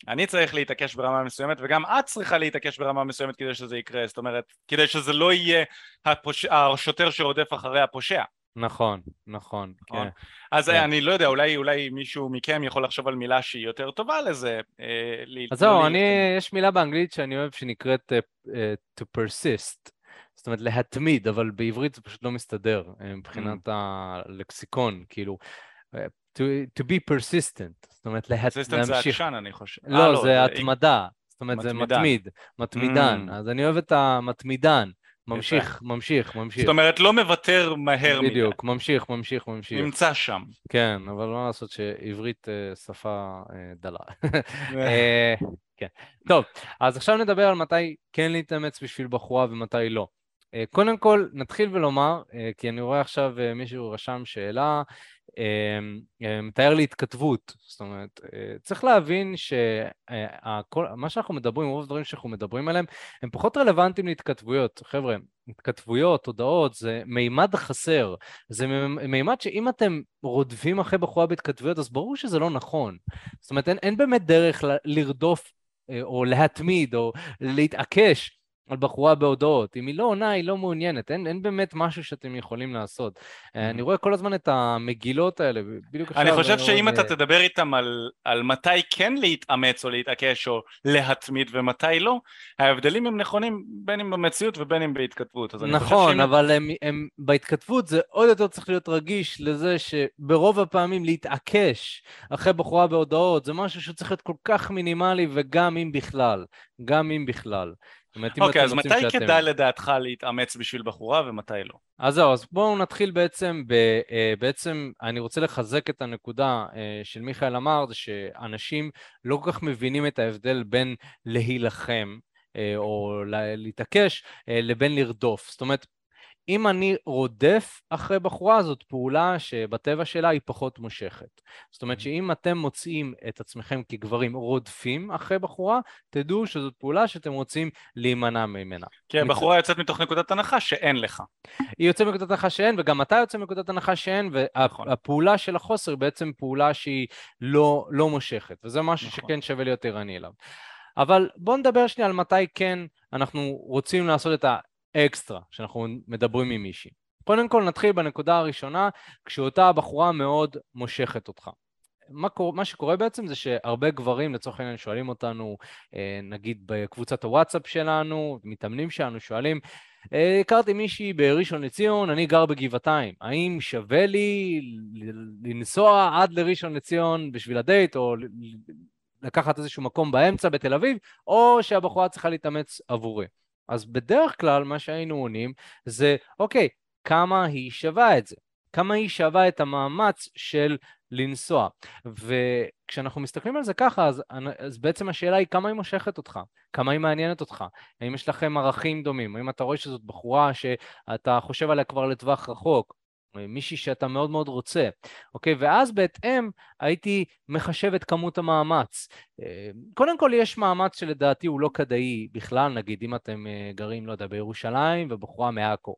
אני צריך להתעקש ברמה מסוימת וגם את צריכה להתעקש ברמה מסוימת כדי שזה יקרה, זאת אומרת, כדי שזה לא יהיה הפוש... השוטר שרודף אחרי הפושע. נכון, נכון, נכון. כן. אז כן. אני לא יודע, אולי, אולי מישהו מכם יכול לחשוב על מילה שהיא יותר טובה לזה. אה, אז זהו, לא אני, יש מילה באנגלית שאני אוהב שנקראת uh, to persist. זאת אומרת להתמיד, אבל בעברית זה פשוט לא מסתדר מבחינת mm. הלקסיקון, כאילו. To, to be persistent, זאת אומרת לה, להמשיך. persistent זה עקשן אני חושב. לא, לא זה התמדה, זאת אומרת מתמידן. זה מתמיד, מתמידן, mm. אז אני אוהב את המתמידן. ממשיך, ממשיך, ממשיך. זאת אומרת, לא מוותר מהר מדי. בדיוק, ממשיך, ממשיך, ממשיך. נמצא שם. כן, אבל מה לעשות שעברית אה, שפה אה, דלה. אה, כן. טוב, אז עכשיו נדבר על מתי כן להתאמץ בשביל בחורה ומתי לא. קודם כל, נתחיל ולומר, כי אני רואה עכשיו מישהו רשם שאלה, אה, מתאר לי התכתבות, זאת אומרת, אה, צריך להבין שמה שאנחנו מדברים, רוב הדברים שאנחנו מדברים עליהם, הם פחות רלוונטיים להתכתבויות. חבר'ה, התכתבויות, הודעות, זה מימד חסר. זה מימד שאם אתם רודפים אחרי בחורה בהתכתבויות, אז ברור שזה לא נכון. זאת אומרת, אין, אין באמת דרך לרדוף אה, או להתמיד או להתעקש על בחורה בהודעות. אם היא לא עונה, היא לא מעוניינת. אין, אין באמת משהו שאתם יכולים לעשות. אה, אני רואה כל הזמן את המגילות האלה, בדיוק עכשיו... אני חושב שאם אתה תדבר איתם על, על מתי כן להתאמץ או להתעקש או להתמיד ומתי לא, ההבדלים הם נכונים בין אם במציאות ובין אם בהתכתבות. נכון, שאם... אבל הם, הם, בהתכתבות זה עוד יותר צריך להיות רגיש לזה שברוב הפעמים להתעקש אחרי בחורה בהודעות זה משהו שצריך להיות כל כך מינימלי וגם אם בכלל. גם אם בכלל. אוקיי, אז מתי שאתם... כדאי לדעתך להתאמץ בשביל בחורה ומתי לא? אז זהו, אז בואו נתחיל בעצם, ב, אה, בעצם אני רוצה לחזק את הנקודה אה, של מיכאל אמר, זה שאנשים לא כל כך מבינים את ההבדל בין להילחם אה, או להתעקש לבין לרדוף. זאת אומרת, אם אני רודף אחרי בחורה, זאת פעולה שבטבע שלה היא פחות מושכת. זאת אומרת שאם אתם מוצאים את עצמכם כגברים רודפים אחרי בחורה, תדעו שזאת פעולה שאתם רוצים להימנע ממנה. כן, מצ... בחורה יוצאת מתוך נקודת הנחה שאין לך. היא יוצאת מנקודת הנחה שאין, וגם אתה יוצא מנקודת הנחה שאין, והפעולה נכון. של החוסר היא בעצם פעולה שהיא לא, לא מושכת, וזה משהו נכון. שכן שווה להיות ערני אליו. אבל בואו נדבר שנייה על מתי כן אנחנו רוצים לעשות את ה... אקסטרה שאנחנו מדברים עם מישהי. קודם כל נתחיל בנקודה הראשונה, כשאותה הבחורה מאוד מושכת אותך. מה, קורה, מה שקורה בעצם זה שהרבה גברים לצורך העניין שואלים אותנו, אה, נגיד בקבוצת הוואטסאפ שלנו, מתאמנים שלנו שואלים, אה, הכרתי מישהי בראשון לציון, אני גר בגבעתיים, האם שווה לי לנסוע עד לראשון לציון בשביל הדייט, או לקחת איזשהו מקום באמצע בתל אביב, או שהבחורה צריכה להתאמץ עבורי. אז בדרך כלל מה שהיינו עונים זה, אוקיי, כמה היא שווה את זה? כמה היא שווה את המאמץ של לנסוע. וכשאנחנו מסתכלים על זה ככה, אז, אז בעצם השאלה היא כמה היא מושכת אותך, כמה היא מעניינת אותך, האם יש לכם ערכים דומים, האם אתה רואה שזאת בחורה שאתה חושב עליה כבר לטווח רחוק, מישהי שאתה מאוד מאוד רוצה, אוקיי? ואז בהתאם הייתי מחשב את כמות המאמץ. אה, קודם כל יש מאמץ שלדעתי הוא לא כדאי בכלל, נגיד אם אתם אה, גרים, לא יודע, בירושלים ובחורה מעכו.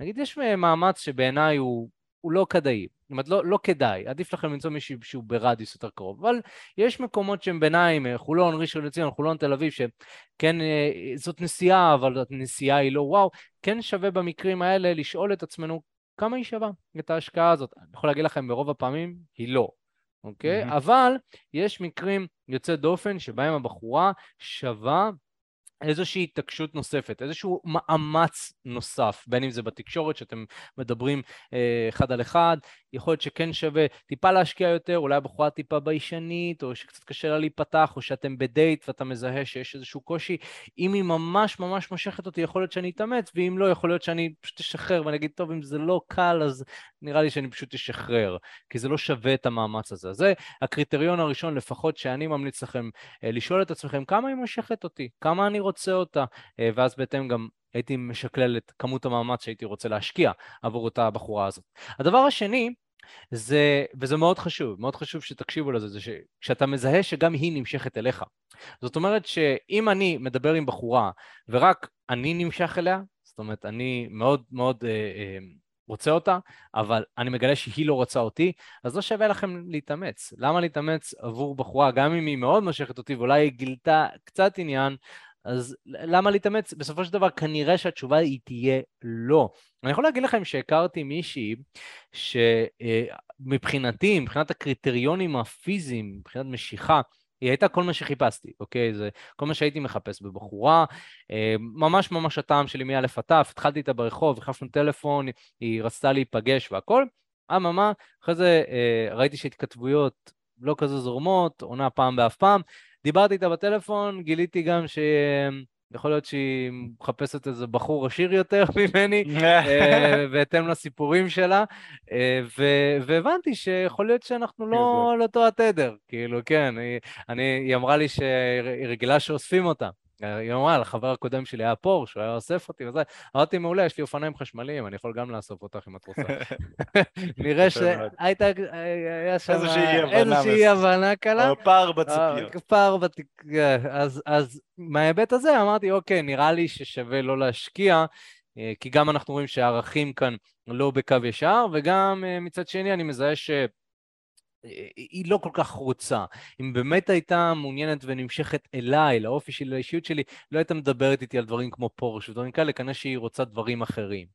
נגיד יש מאמץ שבעיניי הוא, הוא לא כדאי, זאת אומרת לא, לא כדאי, עדיף לכם למצוא מישהו שהוא ברדיוס יותר קרוב, אבל יש מקומות שהם ביניים, אה, חולון, ראשון לציון, חולון, תל אביב, שכן זאת נסיעה, אבל הנסיעה היא לא וואו, כן שווה במקרים האלה לשאול את עצמנו כמה היא שווה את ההשקעה הזאת. אני יכול להגיד לכם, ברוב הפעמים היא לא, אוקיי? Mm-hmm. אבל יש מקרים יוצא דופן שבהם הבחורה שווה איזושהי התעקשות נוספת, איזשהו מאמץ נוסף, בין אם זה בתקשורת שאתם מדברים אה, אחד על אחד, יכול להיות שכן שווה טיפה להשקיע יותר, אולי הבחורה טיפה ביישנית, או שקצת קשה לה להיפתח, או שאתם בדייט ואתה מזהה שיש איזשהו קושי. אם היא ממש ממש מושכת אותי, יכול להיות שאני אתאמץ, ואם לא, יכול להיות שאני פשוט אשחרר, ואני אגיד, טוב, אם זה לא קל, אז נראה לי שאני פשוט אשחרר, כי זה לא שווה את המאמץ הזה. זה הקריטריון הראשון, לפחות שאני ממליץ לכם אה, לשאול את עצמכם, כמה היא מושכת אותי? כמה אני רוצה אותה? אה, ואז בהתאם גם הייתי משקלל את כמות המאמץ שהייתי רוצה להשקיע עבור אותה הבחורה הזאת. הדבר השני, זה, וזה מאוד חשוב, מאוד חשוב שתקשיבו לזה, זה שכשאתה מזהה שגם היא נמשכת אליך. זאת אומרת שאם אני מדבר עם בחורה ורק אני נמשך אליה, זאת אומרת, אני מאוד מאוד אה, אה, רוצה אותה, אבל אני מגלה שהיא לא רוצה אותי, אז לא שווה לכם להתאמץ. למה להתאמץ עבור בחורה, גם אם היא מאוד מושכת אותי ואולי היא גילתה קצת עניין, אז למה להתאמץ? בסופו של דבר כנראה שהתשובה היא תהיה לא. אני יכול להגיד לכם שהכרתי מישהי שמבחינתי, מבחינת הקריטריונים הפיזיים, מבחינת משיכה, היא הייתה כל מה שחיפשתי, אוקיי? זה כל מה שהייתי מחפש בבחורה, אה, ממש ממש הטעם שלי מא' עד ת', התחלתי איתה ברחוב, החלפנו טלפון, היא רצתה להיפגש והכל, אממה, אחרי זה אה, ראיתי שהתכתבויות לא כזה זורמות, עונה פעם באף פעם, דיברתי איתה בטלפון, גיליתי גם שיכול להיות שהיא מחפשת איזה בחור עשיר יותר ממני, אה, בהתאם לסיפורים שלה, אה, והבנתי שיכול להיות שאנחנו לא על אותו התדר, כאילו, כן, היא אמרה לי שהיא רגילה שאוספים אותה. היא אמרה, לחבר הקודם שלי היה פורש, הוא היה אוסף אותי וזה. אמרתי, מעולה, יש לי אופניים חשמליים, אני יכול גם לאסוף אותך אם את רוצה. נראה שהייתה, היה שם איזושהי הבנה קלה. או פער בציפיות. אה, פער בציפיות. אז מההיבט הזה אמרתי, אוקיי, נראה לי ששווה לא להשקיע. אה, כי גם אנחנו רואים שהערכים כאן לא בקו ישר, וגם אה, מצד שני אני מזהה ש... היא לא כל כך רוצה. אם באמת הייתה מעוניינת ונמשכת אליי, לאופי שלי, לאישיות שלי, לא הייתה מדברת איתי על דברים כמו פורש ודברים כאלה, כנראה שהיא רוצה דברים אחרים.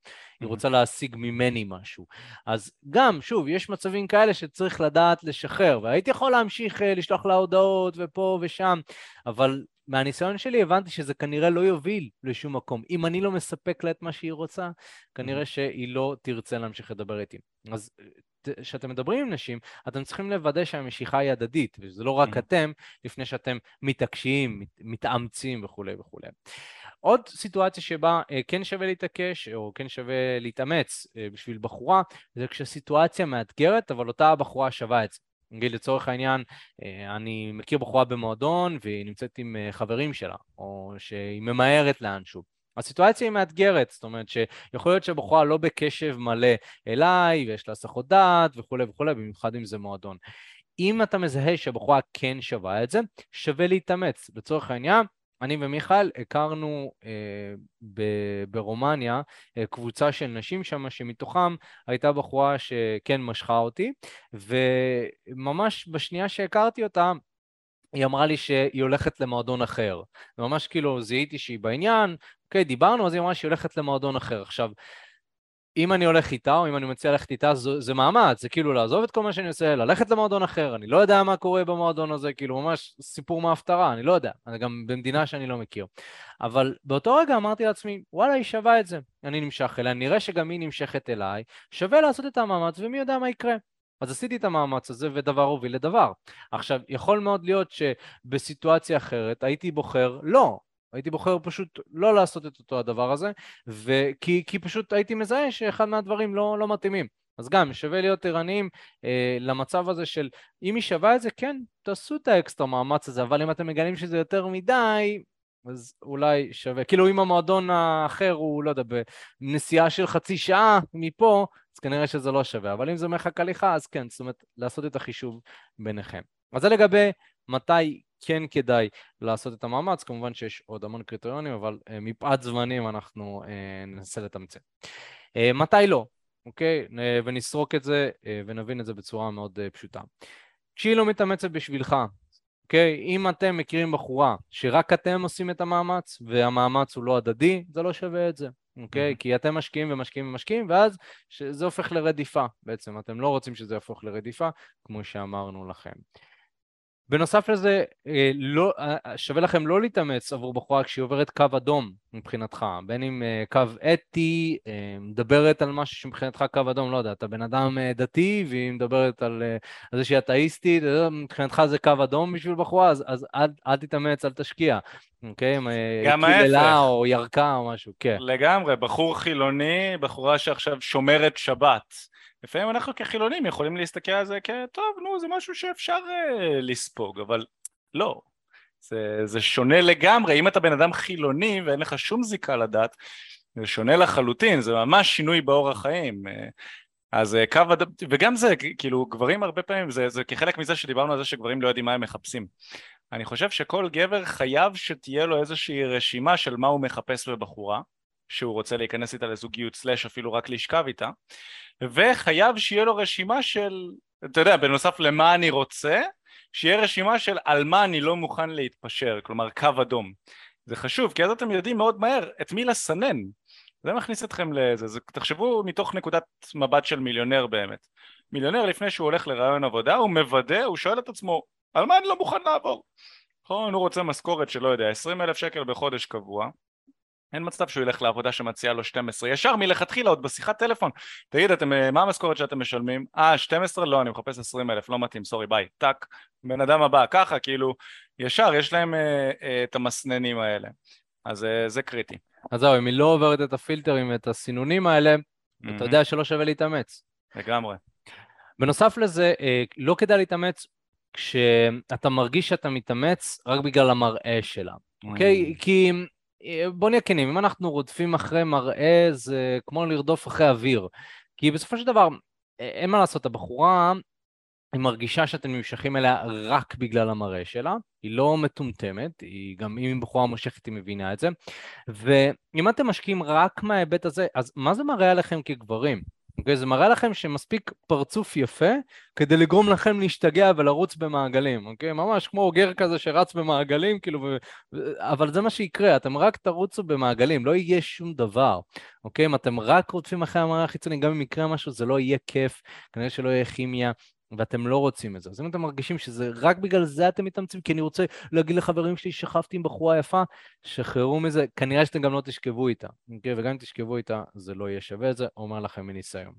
היא רוצה להשיג ממני משהו. אז גם, שוב, יש מצבים כאלה שצריך לדעת לשחרר, והייתי יכול להמשיך אה, לשלוח לה הודעות ופה ושם, אבל מהניסיון שלי הבנתי שזה כנראה לא יוביל לשום מקום. אם אני לא מספק לה את מה שהיא רוצה, כנראה שהיא לא תרצה להמשיך לדבר איתי. אז כשאתם מדברים עם נשים, אתם צריכים לוודא שהמשיכה היא הדדית, וזה לא רק אתם, לפני שאתם מתעקשים, מתאמצים וכולי וכולי. עוד סיטואציה שבה אה, כן שווה להתעקש, או כן שווה להתאמץ אה, בשביל בחורה, זה כשסיטואציה מאתגרת, אבל אותה הבחורה שווה את זה. נגיד לצורך העניין, אה, אני מכיר בחורה במועדון והיא נמצאת עם חברים שלה, או שהיא ממהרת לאנשהו. הסיטואציה היא מאתגרת, זאת אומרת שיכול להיות שהבחורה לא בקשב מלא אליי, ויש לה הסחות דעת וכולי וכולי, במיוחד אם זה מועדון. אם אתה מזהה שהבחורה כן שווה את זה, שווה להתאמץ. לצורך העניין, אני ומיכאל הכרנו אה, ב- ברומניה אה, קבוצה של נשים שם, שמתוכם הייתה בחורה שכן משכה אותי, וממש בשנייה שהכרתי אותה, היא אמרה לי שהיא הולכת למועדון אחר. ממש כאילו זיהיתי שהיא בעניין, אוקיי, דיברנו, אז היא אמרה שהיא הולכת למועדון אחר. עכשיו, אם אני הולך איתה, או אם אני מציע ללכת איתה, זה, מאמץ, זה כאילו לעזוב את כל מה שאני עושה, ללכת למועדון אחר, אני לא יודע מה קורה במועדון הזה, כאילו ממש סיפור מההפטרה, אני לא יודע, אני גם במדינה שאני לא מכיר. אבל באותו רגע אמרתי לעצמי, וואלה, היא שווה את זה, אני נמשך אליה, נראה שגם היא נמשכת אליי, שווה לעשות את המאמץ ומי יודע מה יקרה. אז עשיתי את המאמץ הזה ודבר הוביל לדבר. עכשיו, יכול מאוד להיות שבסיטואציה אחרת הייתי בוחר לא, הייתי בוחר פשוט לא לעשות את אותו הדבר הזה, וכי, כי פשוט הייתי מזהה שאחד מהדברים לא, לא מתאימים. אז גם שווה להיות ערניים אה, למצב הזה של אם היא שווה את זה, כן, תעשו את האקסטרה מאמץ הזה, אבל אם אתם מגלים שזה יותר מדי, אז אולי שווה. כאילו אם המועדון האחר הוא, לא יודע, בנסיעה של חצי שעה מפה, אז כנראה שזה לא שווה. אבל אם זה מרחק הליכה, אז כן, זאת אומרת, לעשות את החישוב ביניכם. אז זה לגבי מתי כן כדאי לעשות את המאמץ, כמובן שיש עוד המון קריטריונים, אבל uh, מפאת זמנים אנחנו uh, ננסה לתמצת. Uh, מתי לא, אוקיי? ונסרוק את זה ונבין את זה בצורה מאוד פשוטה. כשהיא לא מתאמצת בשבילך, אוקיי? אם אתם מכירים בחורה שרק אתם עושים את המאמץ והמאמץ הוא לא הדדי, זה לא שווה את זה. אוקיי? Okay, כי אתם משקיעים ומשקיעים ומשקיעים, ואז זה הופך לרדיפה בעצם. אתם לא רוצים שזה יהפוך לרדיפה, כמו שאמרנו לכם. בנוסף לזה, אה, לא, אה, שווה לכם לא להתאמץ עבור בחורה כשהיא עוברת קו אדום מבחינתך, בין אם אה, קו אתי, מדברת על משהו שמבחינתך קו אדום, לא יודע, אתה בן אדם דתי והיא מדברת על, על זה שהיא אתאיסטית, מבחינתך זה קו אדום בשביל בחורה, אז, אז אל, אל תתאמץ, אל תשקיע, אוקיי? גם ההפך. או ירקה או משהו, כן. לגמרי, בחור חילוני, בחורה שעכשיו שומרת שבת. לפעמים אנחנו כחילונים יכולים להסתכל על זה כטוב, נו, זה משהו שאפשר uh, לספוג, אבל לא. זה, זה שונה לגמרי, אם אתה בן אדם חילוני ואין לך שום זיקה לדת, זה שונה לחלוטין, זה ממש שינוי באורח חיים. אה, אז אה, קו אדם, וגם זה, כאילו, גברים הרבה פעמים, זה, זה כחלק מזה שדיברנו על זה שגברים לא יודעים מה הם מחפשים. אני חושב שכל גבר חייב שתהיה לו איזושהי רשימה של מה הוא מחפש בבחורה, שהוא רוצה להיכנס איתה לזוגיות סלאש אפילו רק לשכב איתה, וחייב שיהיה לו רשימה של, אתה יודע, בנוסף למה אני רוצה, שיהיה רשימה של על מה אני לא מוכן להתפשר, כלומר קו אדום. זה חשוב, כי אז אתם יודעים מאוד מהר את מי לסנן. זה מכניס אתכם לזה, זה, תחשבו מתוך נקודת מבט של מיליונר באמת. מיליונר לפני שהוא הולך לרעיון עבודה, הוא מוודא, הוא שואל את עצמו, על מה אני לא מוכן לעבור? נכון, הוא רוצה משכורת של לא יודע, 20 אלף שקל בחודש קבוע, אין מצב שהוא ילך לעבודה שמציעה לו 12, ישר מלכתחילה עוד בשיחת טלפון, תגיד אתם, אה, מה המשכורת שאתם משלמים? אה 12? לא, אני מחפש 20 אלף, לא מתאים, סורי ביי, טאק, בן אדם הבא, ככה כאילו, ישר יש להם אה, אה, את המסננים האלה, אז אה, זה קריטי. אז זהו, אם היא לא עוברת את הפילטרים, את הסינונים האלה, mm-hmm. אתה יודע שלא שווה להתאמץ. לגמרי. בנוסף לזה, אה, לא כדאי להתאמץ כשאתה מרגיש שאתה מתאמץ רק בגלל המראה שלה, אוקיי? Mm-hmm. כי בוא נהיה כנים, אם אנחנו רודפים אחרי מראה זה כמו לרדוף אחרי אוויר. כי בסופו של דבר, אין מה לעשות, הבחורה היא מרגישה שאתם נמשכים אליה רק בגלל המראה שלה, היא לא מטומטמת, היא גם אם היא בחורה מושכת היא מבינה את זה, ואם אתם משקיעים רק מההיבט הזה, אז מה זה מראה עליכם כגברים? אוקיי? זה מראה לכם שמספיק פרצוף יפה כדי לגרום לכם להשתגע ולרוץ במעגלים, אוקיי? ממש כמו אוגר כזה שרץ במעגלים, כאילו, ו... אבל זה מה שיקרה, אתם רק תרוצו במעגלים, לא יהיה שום דבר, אוקיי? אם אתם רק רודפים אחרי המראה החיצוני, גם אם יקרה משהו, זה לא יהיה כיף, כנראה שלא יהיה כימיה, ואתם לא רוצים את זה. אז אם אתם מרגישים שזה רק בגלל זה אתם מתאמצים, כי אני רוצה להגיד לחברים שלי שכבתי עם בחורה יפה, שחררו מזה, כנראה שאתם גם לא תשכבו איתה, אוקיי? וגם אם תשכבו איתה, זה לא יהיה שווה את זה, אומר לכם מניסיון.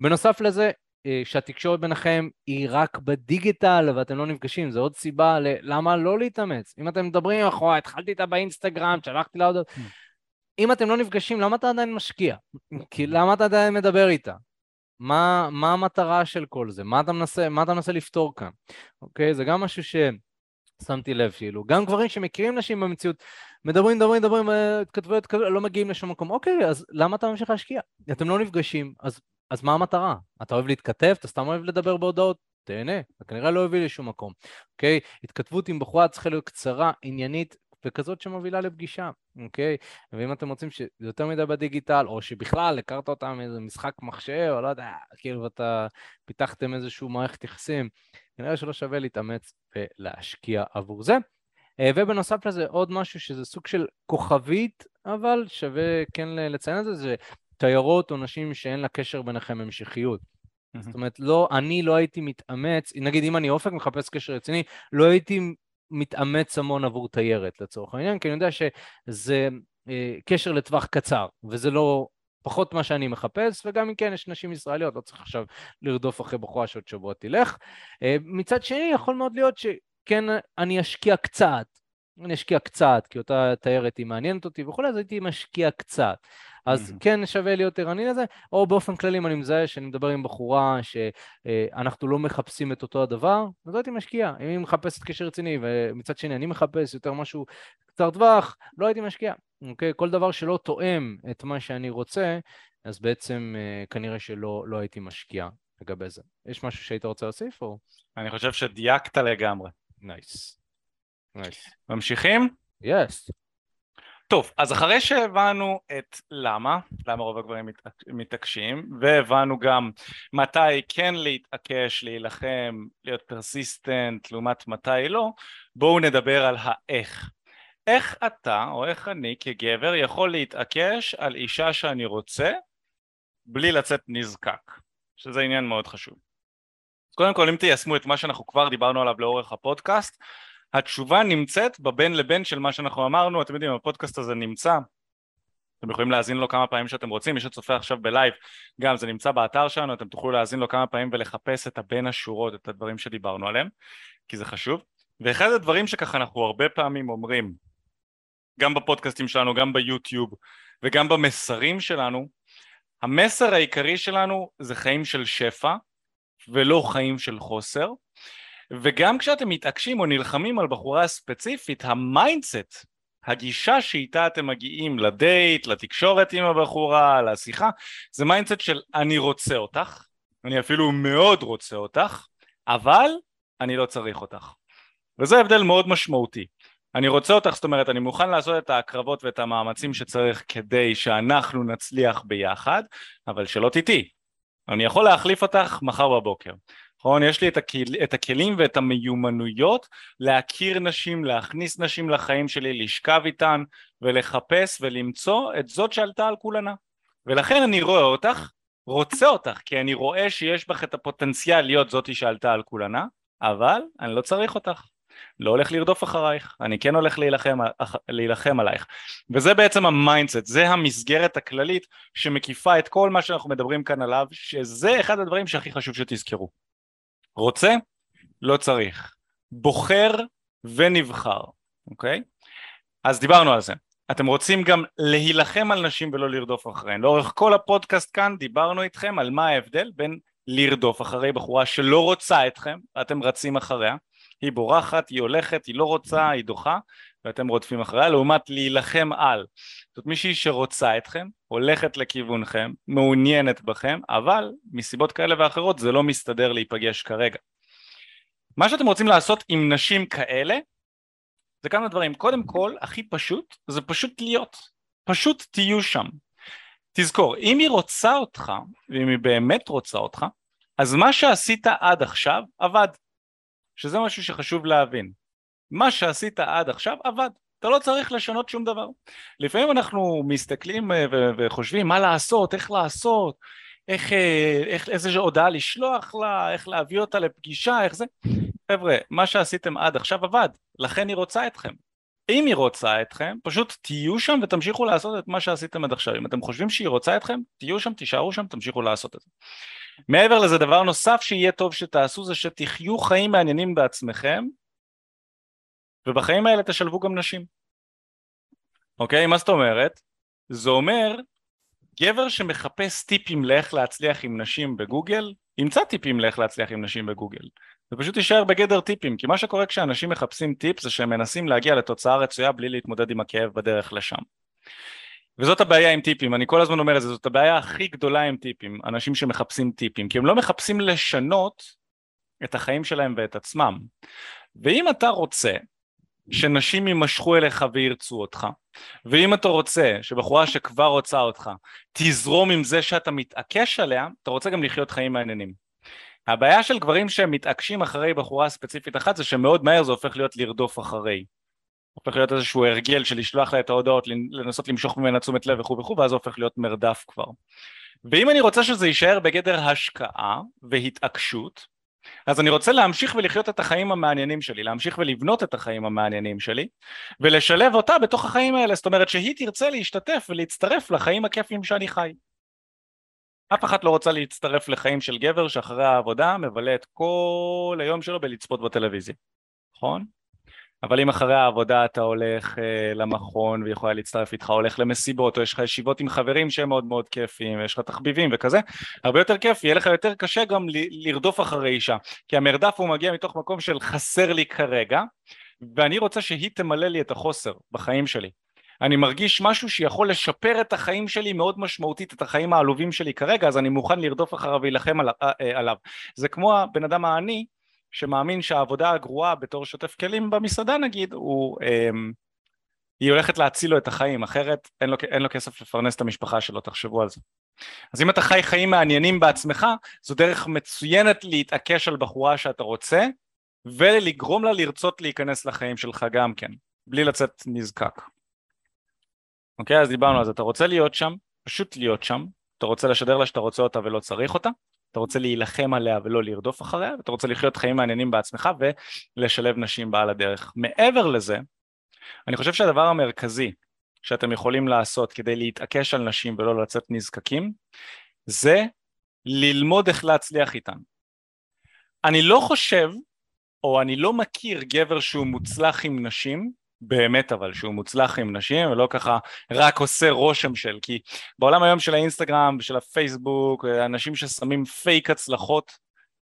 בנוסף לזה, אה, שהתקשורת ביניכם היא רק בדיגיטל ואתם לא נפגשים, זו עוד סיבה למה לא להתאמץ. אם אתם מדברים אחורה, התחלתי איתה באינסטגרם, שלחתי לה עוד... Hmm. אם אתם לא נפגשים, למה אתה עדיין משקיע? כי למה אתה עדיין מדבר איתה? מה, מה המטרה של כל זה? מה אתה, מנסה, מה אתה מנסה לפתור כאן? אוקיי? זה גם משהו ששמתי לב, כאילו. גם גברים שמכירים נשים במציאות, מדברים, מדברים, מדברים, אה, התכתבויות, לא מגיעים לשום מקום. אוקיי, אז למה אתה ממשיך להשקיע? אתם לא נפגשים, אז, אז מה המטרה? אתה אוהב להתכתב? אתה סתם אוהב לדבר בהודעות? תהנה, אתה כנראה לא הביא לשום מקום, אוקיי? התכתבות עם בחורה צריכה להיות קצרה, עניינית, וכזאת שמובילה לפגישה, אוקיי? ואם אתם רוצים שזה יותר מדי בדיגיטל, או שבכלל הכרת אותם מאיזה משחק מחשב, או לא יודע, כאילו אתה פיתחתם איזשהו מערכת יחסים, כנראה שלא שווה להתאמץ ולהשקיע עבור זה. אה, ובנוסף לזה עוד משהו שזה סוג של כוכבית, אבל שווה כן לציין את זה, זה תיירות או נשים שאין לה קשר ביניכם המשכיות. Mm-hmm. זאת אומרת, לא, אני לא הייתי מתאמץ, נגיד אם אני אופק מחפש קשר רציני, לא הייתי מתאמץ המון עבור תיירת לצורך העניין, כי אני יודע שזה אה, קשר לטווח קצר, וזה לא פחות מה שאני מחפש, וגם אם כן יש נשים ישראליות, לא צריך עכשיו לרדוף אחרי בחורה שעוד שבוע תלך. אה, מצד שני, יכול מאוד להיות שכן אני אשקיע קצת, אני אשקיע קצת, כי אותה תיירת היא מעניינת אותי וכולי, אז הייתי משקיע קצת. אז כן שווה להיות ערני לזה, או באופן כללי אם אני מזהה שאני מדבר עם בחורה שאנחנו לא מחפשים את אותו הדבר, אז לא הייתי משקיע. אם היא מחפשת קשר רציני ומצד שני אני מחפש יותר משהו קצר טווח, לא הייתי משקיע. אוקיי? כל דבר שלא תואם את מה שאני רוצה, אז בעצם כנראה שלא לא הייתי משקיע לגבי זה. יש משהו שהיית רוצה להוסיף או? אני חושב שדייקת לגמרי. Nice. Nice. ממשיכים? Yes. טוב, אז אחרי שהבנו את למה, למה רוב הגברים מתעקשים, והבנו גם מתי כן להתעקש, להילחם, להיות persistent, לעומת מתי לא, בואו נדבר על האיך. איך אתה, או איך אני כגבר, יכול להתעקש על אישה שאני רוצה, בלי לצאת נזקק, שזה עניין מאוד חשוב. קודם כל, אם תיישמו את מה שאנחנו כבר דיברנו עליו לאורך הפודקאסט, התשובה נמצאת בבין לבין של מה שאנחנו אמרנו, אתם יודעים הפודקאסט הזה נמצא, אתם יכולים להאזין לו כמה פעמים שאתם רוצים, מי שצופה עכשיו בלייב גם זה נמצא באתר שלנו, אתם תוכלו להאזין לו כמה פעמים ולחפש את הבין השורות, את הדברים שדיברנו עליהם, כי זה חשוב, ואחד הדברים שככה אנחנו הרבה פעמים אומרים, גם בפודקאסטים שלנו, גם ביוטיוב וגם במסרים שלנו, המסר העיקרי שלנו זה חיים של שפע ולא חיים של חוסר, וגם כשאתם מתעקשים או נלחמים על בחורה ספציפית, ה mindset, הגישה שאיתה אתם מגיעים לדייט, לתקשורת עם הבחורה, לשיחה, זה mindset של אני רוצה אותך, אני אפילו מאוד רוצה אותך, אבל אני לא צריך אותך. וזה הבדל מאוד משמעותי. אני רוצה אותך, זאת אומרת, אני מוכן לעשות את ההקרבות ואת המאמצים שצריך כדי שאנחנו נצליח ביחד, אבל שלא תטעי. אני יכול להחליף אותך מחר בבוקר. נכון? יש לי את, הכל, את הכלים ואת המיומנויות להכיר נשים, להכניס נשים לחיים שלי, לשכב איתן ולחפש ולמצוא את זאת שעלתה על כולנה. ולכן אני רואה אותך, רוצה אותך, כי אני רואה שיש בך את הפוטנציאל להיות זאתי שעלתה על כולנה, אבל אני לא צריך אותך. לא הולך לרדוף אחרייך, אני כן הולך להילחם, להילחם עלייך. וזה בעצם ה mindset, זה המסגרת הכללית שמקיפה את כל מה שאנחנו מדברים כאן עליו, שזה אחד הדברים שהכי חשוב שתזכרו. רוצה? לא צריך. בוחר ונבחר, אוקיי? אז דיברנו על זה. אתם רוצים גם להילחם על נשים ולא לרדוף אחריהן. לאורך כל הפודקאסט כאן דיברנו איתכם על מה ההבדל בין לרדוף אחרי בחורה שלא רוצה אתכם ואתם רצים אחריה, היא בורחת, היא הולכת, היא לא רוצה, היא דוחה ואתם רודפים אחריה, לעומת להילחם על. זאת מישהי שרוצה אתכם, הולכת לכיוונכם, מעוניינת בכם, אבל מסיבות כאלה ואחרות זה לא מסתדר להיפגש כרגע. מה שאתם רוצים לעשות עם נשים כאלה זה כמה דברים. קודם כל, הכי פשוט, זה פשוט להיות. פשוט תהיו שם. תזכור, אם היא רוצה אותך, ואם היא באמת רוצה אותך, אז מה שעשית עד עכשיו עבד. שזה משהו שחשוב להבין. מה שעשית עד עכשיו עבד. אתה לא צריך לשנות שום דבר. לפעמים אנחנו מסתכלים אה, וחושבים מה לעשות, איך לעשות, איך, אה, איך, איזה הודעה לשלוח לה, איך להביא אותה לפגישה, איך זה. חבר'ה, מה שעשיתם עד עכשיו עבד, לכן היא רוצה אתכם. אם היא רוצה אתכם, פשוט תהיו שם ותמשיכו לעשות את מה שעשיתם עד עכשיו. אם אתם חושבים שהיא רוצה אתכם, תהיו שם, תישארו שם, תמשיכו לעשות את זה. מעבר לזה, דבר נוסף שיהיה טוב שתעשו זה שתחיו חיים מעניינים בעצמכם, ובחיים האלה תשלבו גם נשים. אוקיי? מה זאת אומרת? זה אומר, גבר שמחפש טיפים לאיך להצליח עם נשים בגוגל, ימצא טיפים לאיך להצליח עם נשים בגוגל. זה פשוט יישאר בגדר טיפים, כי מה שקורה כשאנשים מחפשים טיפ זה שהם מנסים להגיע לתוצאה רצויה בלי להתמודד עם הכאב בדרך לשם. וזאת הבעיה עם טיפים, אני כל הזמן אומר את זה, זאת הבעיה הכי גדולה עם טיפים, אנשים שמחפשים טיפים, כי הם לא מחפשים לשנות את החיים שלהם ואת עצמם. ואם אתה רוצה שנשים יימשכו אליך וירצו אותך, ואם אתה רוצה שבחורה שכבר רוצה אותך תזרום עם זה שאתה מתעקש עליה, אתה רוצה גם לחיות חיים מעניינים. הבעיה של גברים שהם מתעקשים אחרי בחורה ספציפית אחת זה שמאוד מהר זה הופך להיות לרדוף אחרי. הופך להיות איזשהו הרגל של לשלוח לה את ההודעות, לנסות למשוך ממנה תשומת לב וכו' וכו', ואז הופך להיות מרדף כבר. ואם אני רוצה שזה יישאר בגדר השקעה והתעקשות, אז אני רוצה להמשיך ולחיות את החיים המעניינים שלי, להמשיך ולבנות את החיים המעניינים שלי, ולשלב אותה בתוך החיים האלה, זאת אומרת שהיא תרצה להשתתף ולהצטרף לחיים הכיפים שאני חי. אף אחת לא רוצה להצטרף לחיים של גבר שאחרי העבודה מבלה את כל היום שלו בלצפות בטלוויזיה, נכון? אבל אם אחרי העבודה אתה הולך אה, למכון ויכולה להצטרף איתך, הולך למסיבות, או יש לך ישיבות עם חברים שהם מאוד מאוד כיפיים, ויש לך תחביבים וכזה, הרבה יותר כיף, יהיה לך יותר קשה גם ל- לרדוף אחרי אישה, כי המרדף הוא מגיע מתוך מקום של חסר לי כרגע, ואני רוצה שהיא תמלא לי את החוסר בחיים שלי. אני מרגיש משהו שיכול לשפר את החיים שלי מאוד משמעותית, את החיים העלובים שלי כרגע, אז אני מוכן לרדוף אחריו ולהילחם אה, אה, עליו. זה כמו הבן אדם העני שמאמין שהעבודה הגרועה בתור שוטף כלים במסעדה נגיד, הוא, אמ, היא הולכת להציל לו את החיים, אחרת אין לו, אין לו כסף לפרנס את המשפחה שלו, תחשבו על זה. אז אם אתה חי חיים מעניינים בעצמך, זו דרך מצוינת להתעקש על בחורה שאתה רוצה, ולגרום לה לרצות להיכנס לחיים שלך גם כן, בלי לצאת נזקק. אוקיי, אז דיברנו על זה, אתה רוצה להיות שם, פשוט להיות שם, אתה רוצה לשדר לה שאתה רוצה אותה ולא צריך אותה, אתה רוצה להילחם עליה ולא לרדוף אחריה, ואתה רוצה לחיות חיים מעניינים בעצמך ולשלב נשים בעל הדרך. מעבר לזה, אני חושב שהדבר המרכזי שאתם יכולים לעשות כדי להתעקש על נשים ולא לצאת נזקקים, זה ללמוד איך להצליח איתן. אני לא חושב, או אני לא מכיר גבר שהוא מוצלח עם נשים, באמת אבל שהוא מוצלח עם נשים ולא ככה רק עושה רושם של כי בעולם היום של האינסטגרם ושל הפייסבוק אנשים ששמים פייק הצלחות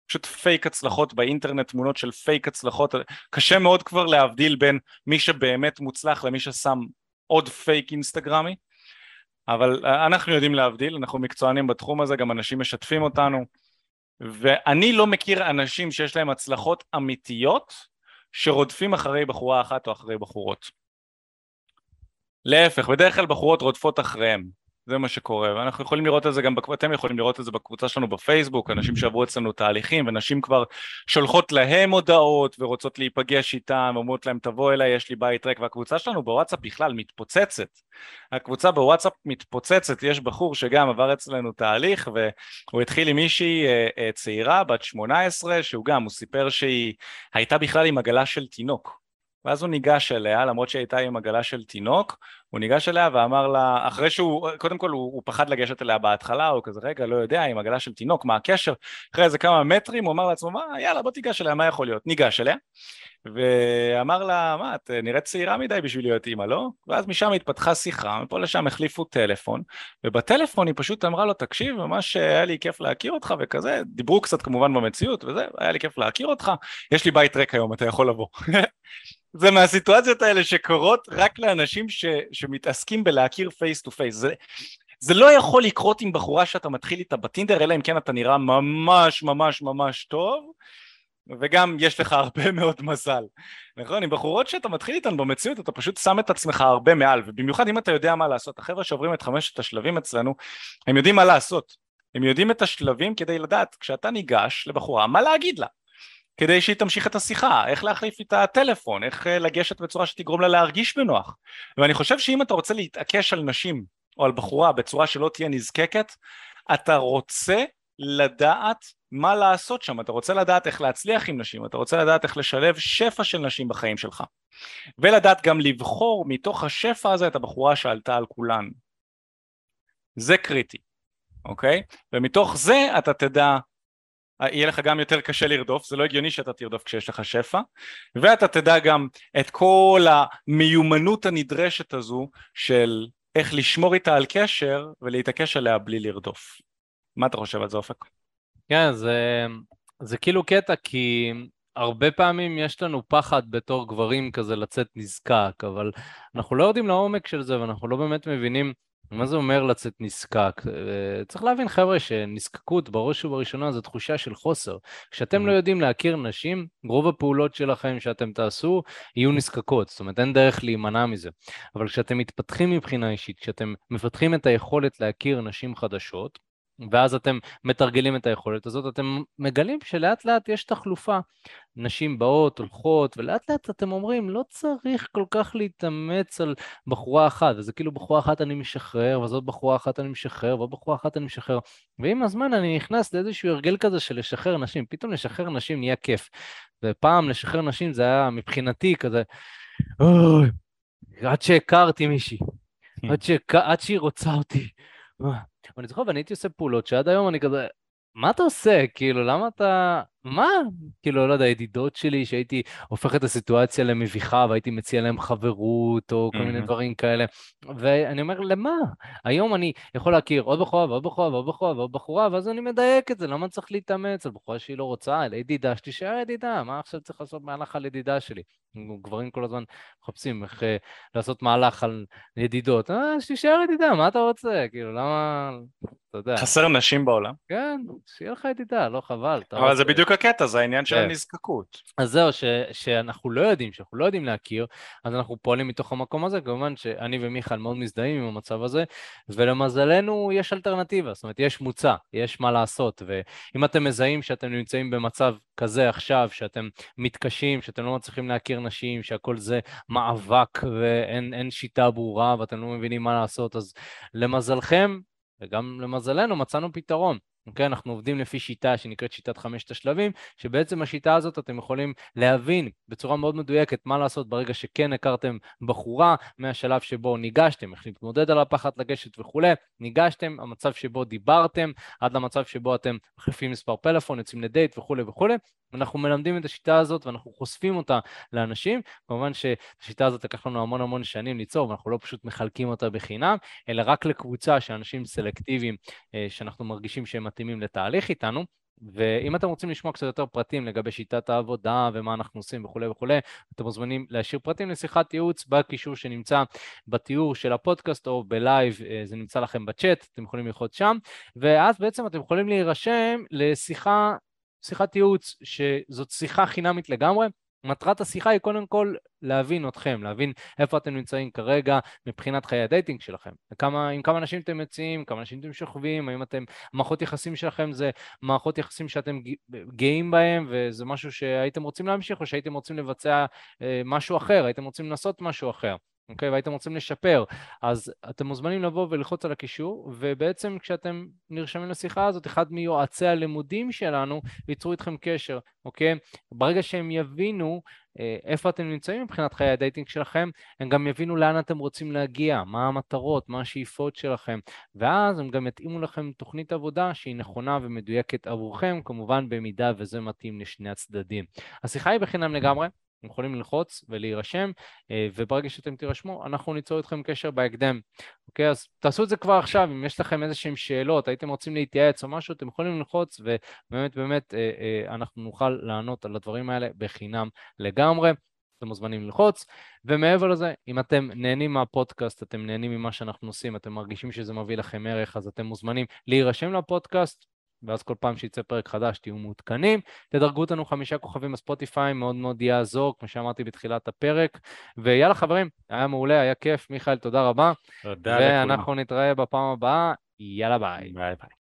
פשוט פייק הצלחות באינטרנט תמונות של פייק הצלחות קשה מאוד כבר להבדיל בין מי שבאמת מוצלח למי ששם עוד פייק אינסטגרמי אבל אנחנו יודעים להבדיל אנחנו מקצוענים בתחום הזה גם אנשים משתפים אותנו ואני לא מכיר אנשים שיש להם הצלחות אמיתיות שרודפים אחרי בחורה אחת או אחרי בחורות. להפך, בדרך כלל בחורות רודפות אחריהם, זה מה שקורה, ואנחנו יכולים לראות את זה גם, אתם יכולים לראות את זה בקבוצה שלנו בפייסבוק, אנשים שעברו אצלנו תהליכים, ונשים כבר שולחות להם הודעות ורוצות להיפגש איתם, ואומרות להם תבוא אליי, יש לי בית ריק, והקבוצה שלנו בוואטסאפ בכלל מתפוצצת. הקבוצה בוואטסאפ מתפוצצת, יש בחור שגם עבר אצלנו תהליך, והוא התחיל עם מישהי אה, אה, צעירה, בת 18, שהוא גם, הוא סיפר שהיא הייתה בכלל עם עגלה של תינוק. ואז הוא ניגש אליה, למרות שהיא הייתה עם עגלה של תינוק, הוא ניגש אליה ואמר לה, אחרי שהוא, קודם כל הוא, הוא פחד לגשת אליה בהתחלה, הוא כזה, רגע, לא יודע, עם עגלה של תינוק, מה הקשר? אחרי איזה כמה מטרים הוא אמר לעצמו, מה, יאללה, בוא תיגש אליה, מה יכול להיות? ניגש אליה, ואמר לה, מה, את נראית צעירה מדי בשביל להיות אימא, לא? ואז משם התפתחה שיחה, מפה לשם החליפו טלפון, ובטלפון היא פשוט אמרה לו, תקשיב, ממש היה לי כיף להכיר אותך וכזה, דיברו קצת כמובן במציאות וזה, היה לי כיף להכיר אותך, יש לי בית ריק היום, אתה יכול לבוא. זה מהסיטואציות האלה שקורות רק לאנשים ש, שמתעסקים בלהכיר face to face. זה, לא יכול לקרות עם בחורה שאתה מתחיל איתה בטינדר, אלא אם כן אתה נראה ממש ממש ממש טוב, וגם יש לך הרבה מאוד מזל. נכון? עם בחורות שאתה מתחיל איתן במציאות, אתה פשוט שם את עצמך הרבה מעל, ובמיוחד אם אתה יודע מה לעשות. החבר'ה שעוברים את חמשת השלבים אצלנו, הם יודעים מה לעשות. הם יודעים את השלבים כדי לדעת, כשאתה ניגש לבחורה, מה להגיד לה. כדי שהיא תמשיך את השיחה, איך להחליף איתה טלפון, איך אה, לגשת בצורה שתגרום לה להרגיש בנוח. ואני חושב שאם אתה רוצה להתעקש על נשים או על בחורה בצורה שלא תהיה נזקקת, אתה רוצה לדעת מה לעשות שם, אתה רוצה לדעת איך להצליח עם נשים, אתה רוצה לדעת איך לשלב שפע של נשים בחיים שלך. ולדעת גם לבחור מתוך השפע הזה את הבחורה שעלתה על כולן. זה קריטי, אוקיי? ומתוך זה אתה תדע יהיה לך גם יותר קשה לרדוף, זה לא הגיוני שאתה תרדוף כשיש לך שפע, ואתה תדע גם את כל המיומנות הנדרשת הזו של איך לשמור איתה על קשר ולהתעקש עליה בלי לרדוף. מה אתה חושב על זה אופק? כן, זה, זה כאילו קטע כי הרבה פעמים יש לנו פחד בתור גברים כזה לצאת נזקק, אבל אנחנו לא יודעים לעומק של זה ואנחנו לא באמת מבינים מה זה אומר לצאת נזקק? אה, צריך להבין, חבר'ה, שנזקקות בראש ובראשונה זו תחושה של חוסר. כשאתם לא mm-hmm. יודעים להכיר נשים, רוב הפעולות שלכם שאתם תעשו יהיו נזקקות, זאת אומרת, אין דרך להימנע מזה. אבל כשאתם מתפתחים מבחינה אישית, כשאתם מפתחים את היכולת להכיר נשים חדשות, ואז אתם מתרגלים את היכולת הזאת, אתם מגלים שלאט לאט יש תחלופה. נשים באות, הולכות, ולאט לאט אתם אומרים, לא צריך כל כך להתאמץ על בחורה אחת, וזה כאילו בחורה אחת אני משחרר, וזאת בחורה אחת אני משחרר, ועוד בחורה אחת אני משחרר. ועם הזמן אני נכנס לאיזשהו הרגל כזה של לשחרר נשים, פתאום לשחרר נשים נהיה כיף. ופעם לשחרר נשים זה היה מבחינתי כזה, אוי, עד שהכרתי מישהי, עד, שהכ... עד שהיא רוצה אותי. ואני זוכר, ואני הייתי עושה פעולות שעד היום אני כזה, מה אתה עושה? כאילו, למה אתה... מה? כאילו, לא יודע, ידידות שלי, שהייתי הופך את הסיטואציה למביכה והייתי מציע להם חברות או כל mm-hmm. מיני דברים כאלה. ואני אומר, למה? היום אני יכול להכיר עוד בחורה ועוד בחורה ועוד בחורה ועוד בחורה, ואז אני מדייק את זה, למה צריך להתאמץ על בחורה שהיא לא רוצה, על ידידה שתישאר ידידה, מה עכשיו צריך לעשות מהלך על ידידה שלי? גברים כל הזמן מחפשים איך אה, לעשות מהלך על ידידות, אה, שתישאר ידידה, מה אתה רוצה? כאילו, למה... אתה יודע. חסר נשים בעולם. כן, שיהיה לך ידידה, לא חבל. אבל. זה בדיוק הקטע, זה העניין של כן. הנזקקות. אז זהו, ש, שאנחנו לא יודעים, שאנחנו לא יודעים להכיר, אז אנחנו פועלים מתוך המקום הזה, כמובן שאני ומיכאל מאוד מזדהים עם המצב הזה, ולמזלנו יש אלטרנטיבה, זאת אומרת, יש מוצא, יש מה לעשות, ואם אתם מזהים שאתם נמצאים במצב כזה עכשיו, שאתם מתקשים, שאתם לא מצליחים להכיר נשים, שהכל זה מאבק ואין שיטה ברורה ואתם לא מבינים מה לעשות, אז למזלכם, וגם למזלנו מצאנו פתרון. אוקיי? אנחנו עובדים לפי שיטה שנקראת שיטת חמשת השלבים, שבעצם השיטה הזאת אתם יכולים להבין בצורה מאוד מדויקת מה לעשות ברגע שכן הכרתם בחורה, מהשלב שבו ניגשתם, איך להתמודד על הפחד לגשת וכולי, ניגשתם, המצב שבו דיברתם, עד למצב שבו אתם מחליפים מספר פלאפון, יוצאים לדייט וכולי וכולי, אנחנו מלמדים את השיטה הזאת ואנחנו חושפים אותה לאנשים. כמובן שהשיטה הזאת לקח לנו המון המון שנים ליצור, ואנחנו לא פשוט מחלקים אותה בחינם, אלא רק לקבוצה של אנשים סלקטיביים אה, שאנחנו מרגישים שהם מתאימים לתהליך איתנו. ואם אתם רוצים לשמוע קצת יותר פרטים לגבי שיטת העבודה ומה אנחנו עושים וכולי וכולי, אתם מוזמנים להשאיר פרטים לשיחת ייעוץ בקישור שנמצא בתיאור של הפודקאסט או בלייב, אה, זה נמצא לכם בצ'אט, אתם יכולים ללחוץ שם, ואז בעצם אתם יכולים להירשם לשיחה שיחת ייעוץ, שזאת שיחה חינמית לגמרי. מטרת השיחה היא קודם כל להבין אתכם, להבין איפה אתם נמצאים כרגע מבחינת חיי ה dating שלכם. וכמה, עם כמה נשים אתם יוצאים, כמה נשים אתם שוכבים, האם אתם, מערכות יחסים שלכם זה מערכות יחסים שאתם גאים בהם וזה משהו שהייתם רוצים להמשיך או שהייתם רוצים לבצע אה, משהו אחר, הייתם רוצים לנסות משהו אחר. אוקיי? והייתם רוצים לשפר, אז אתם מוזמנים לבוא וללחוץ על הקישור, ובעצם כשאתם נרשמים לשיחה הזאת, אחד מיועצי הלימודים שלנו ייצרו איתכם קשר, אוקיי? ברגע שהם יבינו אה, איפה אתם נמצאים מבחינת חיי ה dating שלכם, הם גם יבינו לאן אתם רוצים להגיע, מה המטרות, מה השאיפות שלכם, ואז הם גם יתאימו לכם תוכנית עבודה שהיא נכונה ומדויקת עבורכם, כמובן במידה וזה מתאים לשני הצדדים. השיחה היא בחינם לגמרי, אתם יכולים ללחוץ ולהירשם, אה, וברגע שאתם תירשמו, אנחנו ניצור איתכם קשר בהקדם. אוקיי, אז תעשו את זה כבר עכשיו, אם יש לכם איזה שהן שאלות, הייתם רוצים להתייעץ או משהו, אתם יכולים ללחוץ, ובאמת באמת אה, אה, אנחנו נוכל לענות על הדברים האלה בחינם לגמרי. אתם מוזמנים ללחוץ, ומעבר לזה, אם אתם נהנים מהפודקאסט, אתם נהנים ממה שאנחנו עושים, אתם מרגישים שזה מביא לכם ערך, אז אתם מוזמנים להירשם לפודקאסט, ואז כל פעם שיצא פרק חדש תהיו מעודכנים. תדרגו אותנו חמישה כוכבים בספוטיפיי, מאוד מאוד יעזור, כמו שאמרתי בתחילת הפרק. ויאללה חברים, היה מעולה, היה כיף. מיכאל, תודה רבה. תודה לכולם. ואנחנו נתראה בפעם הבאה. יאללה ביי. ביי ביי.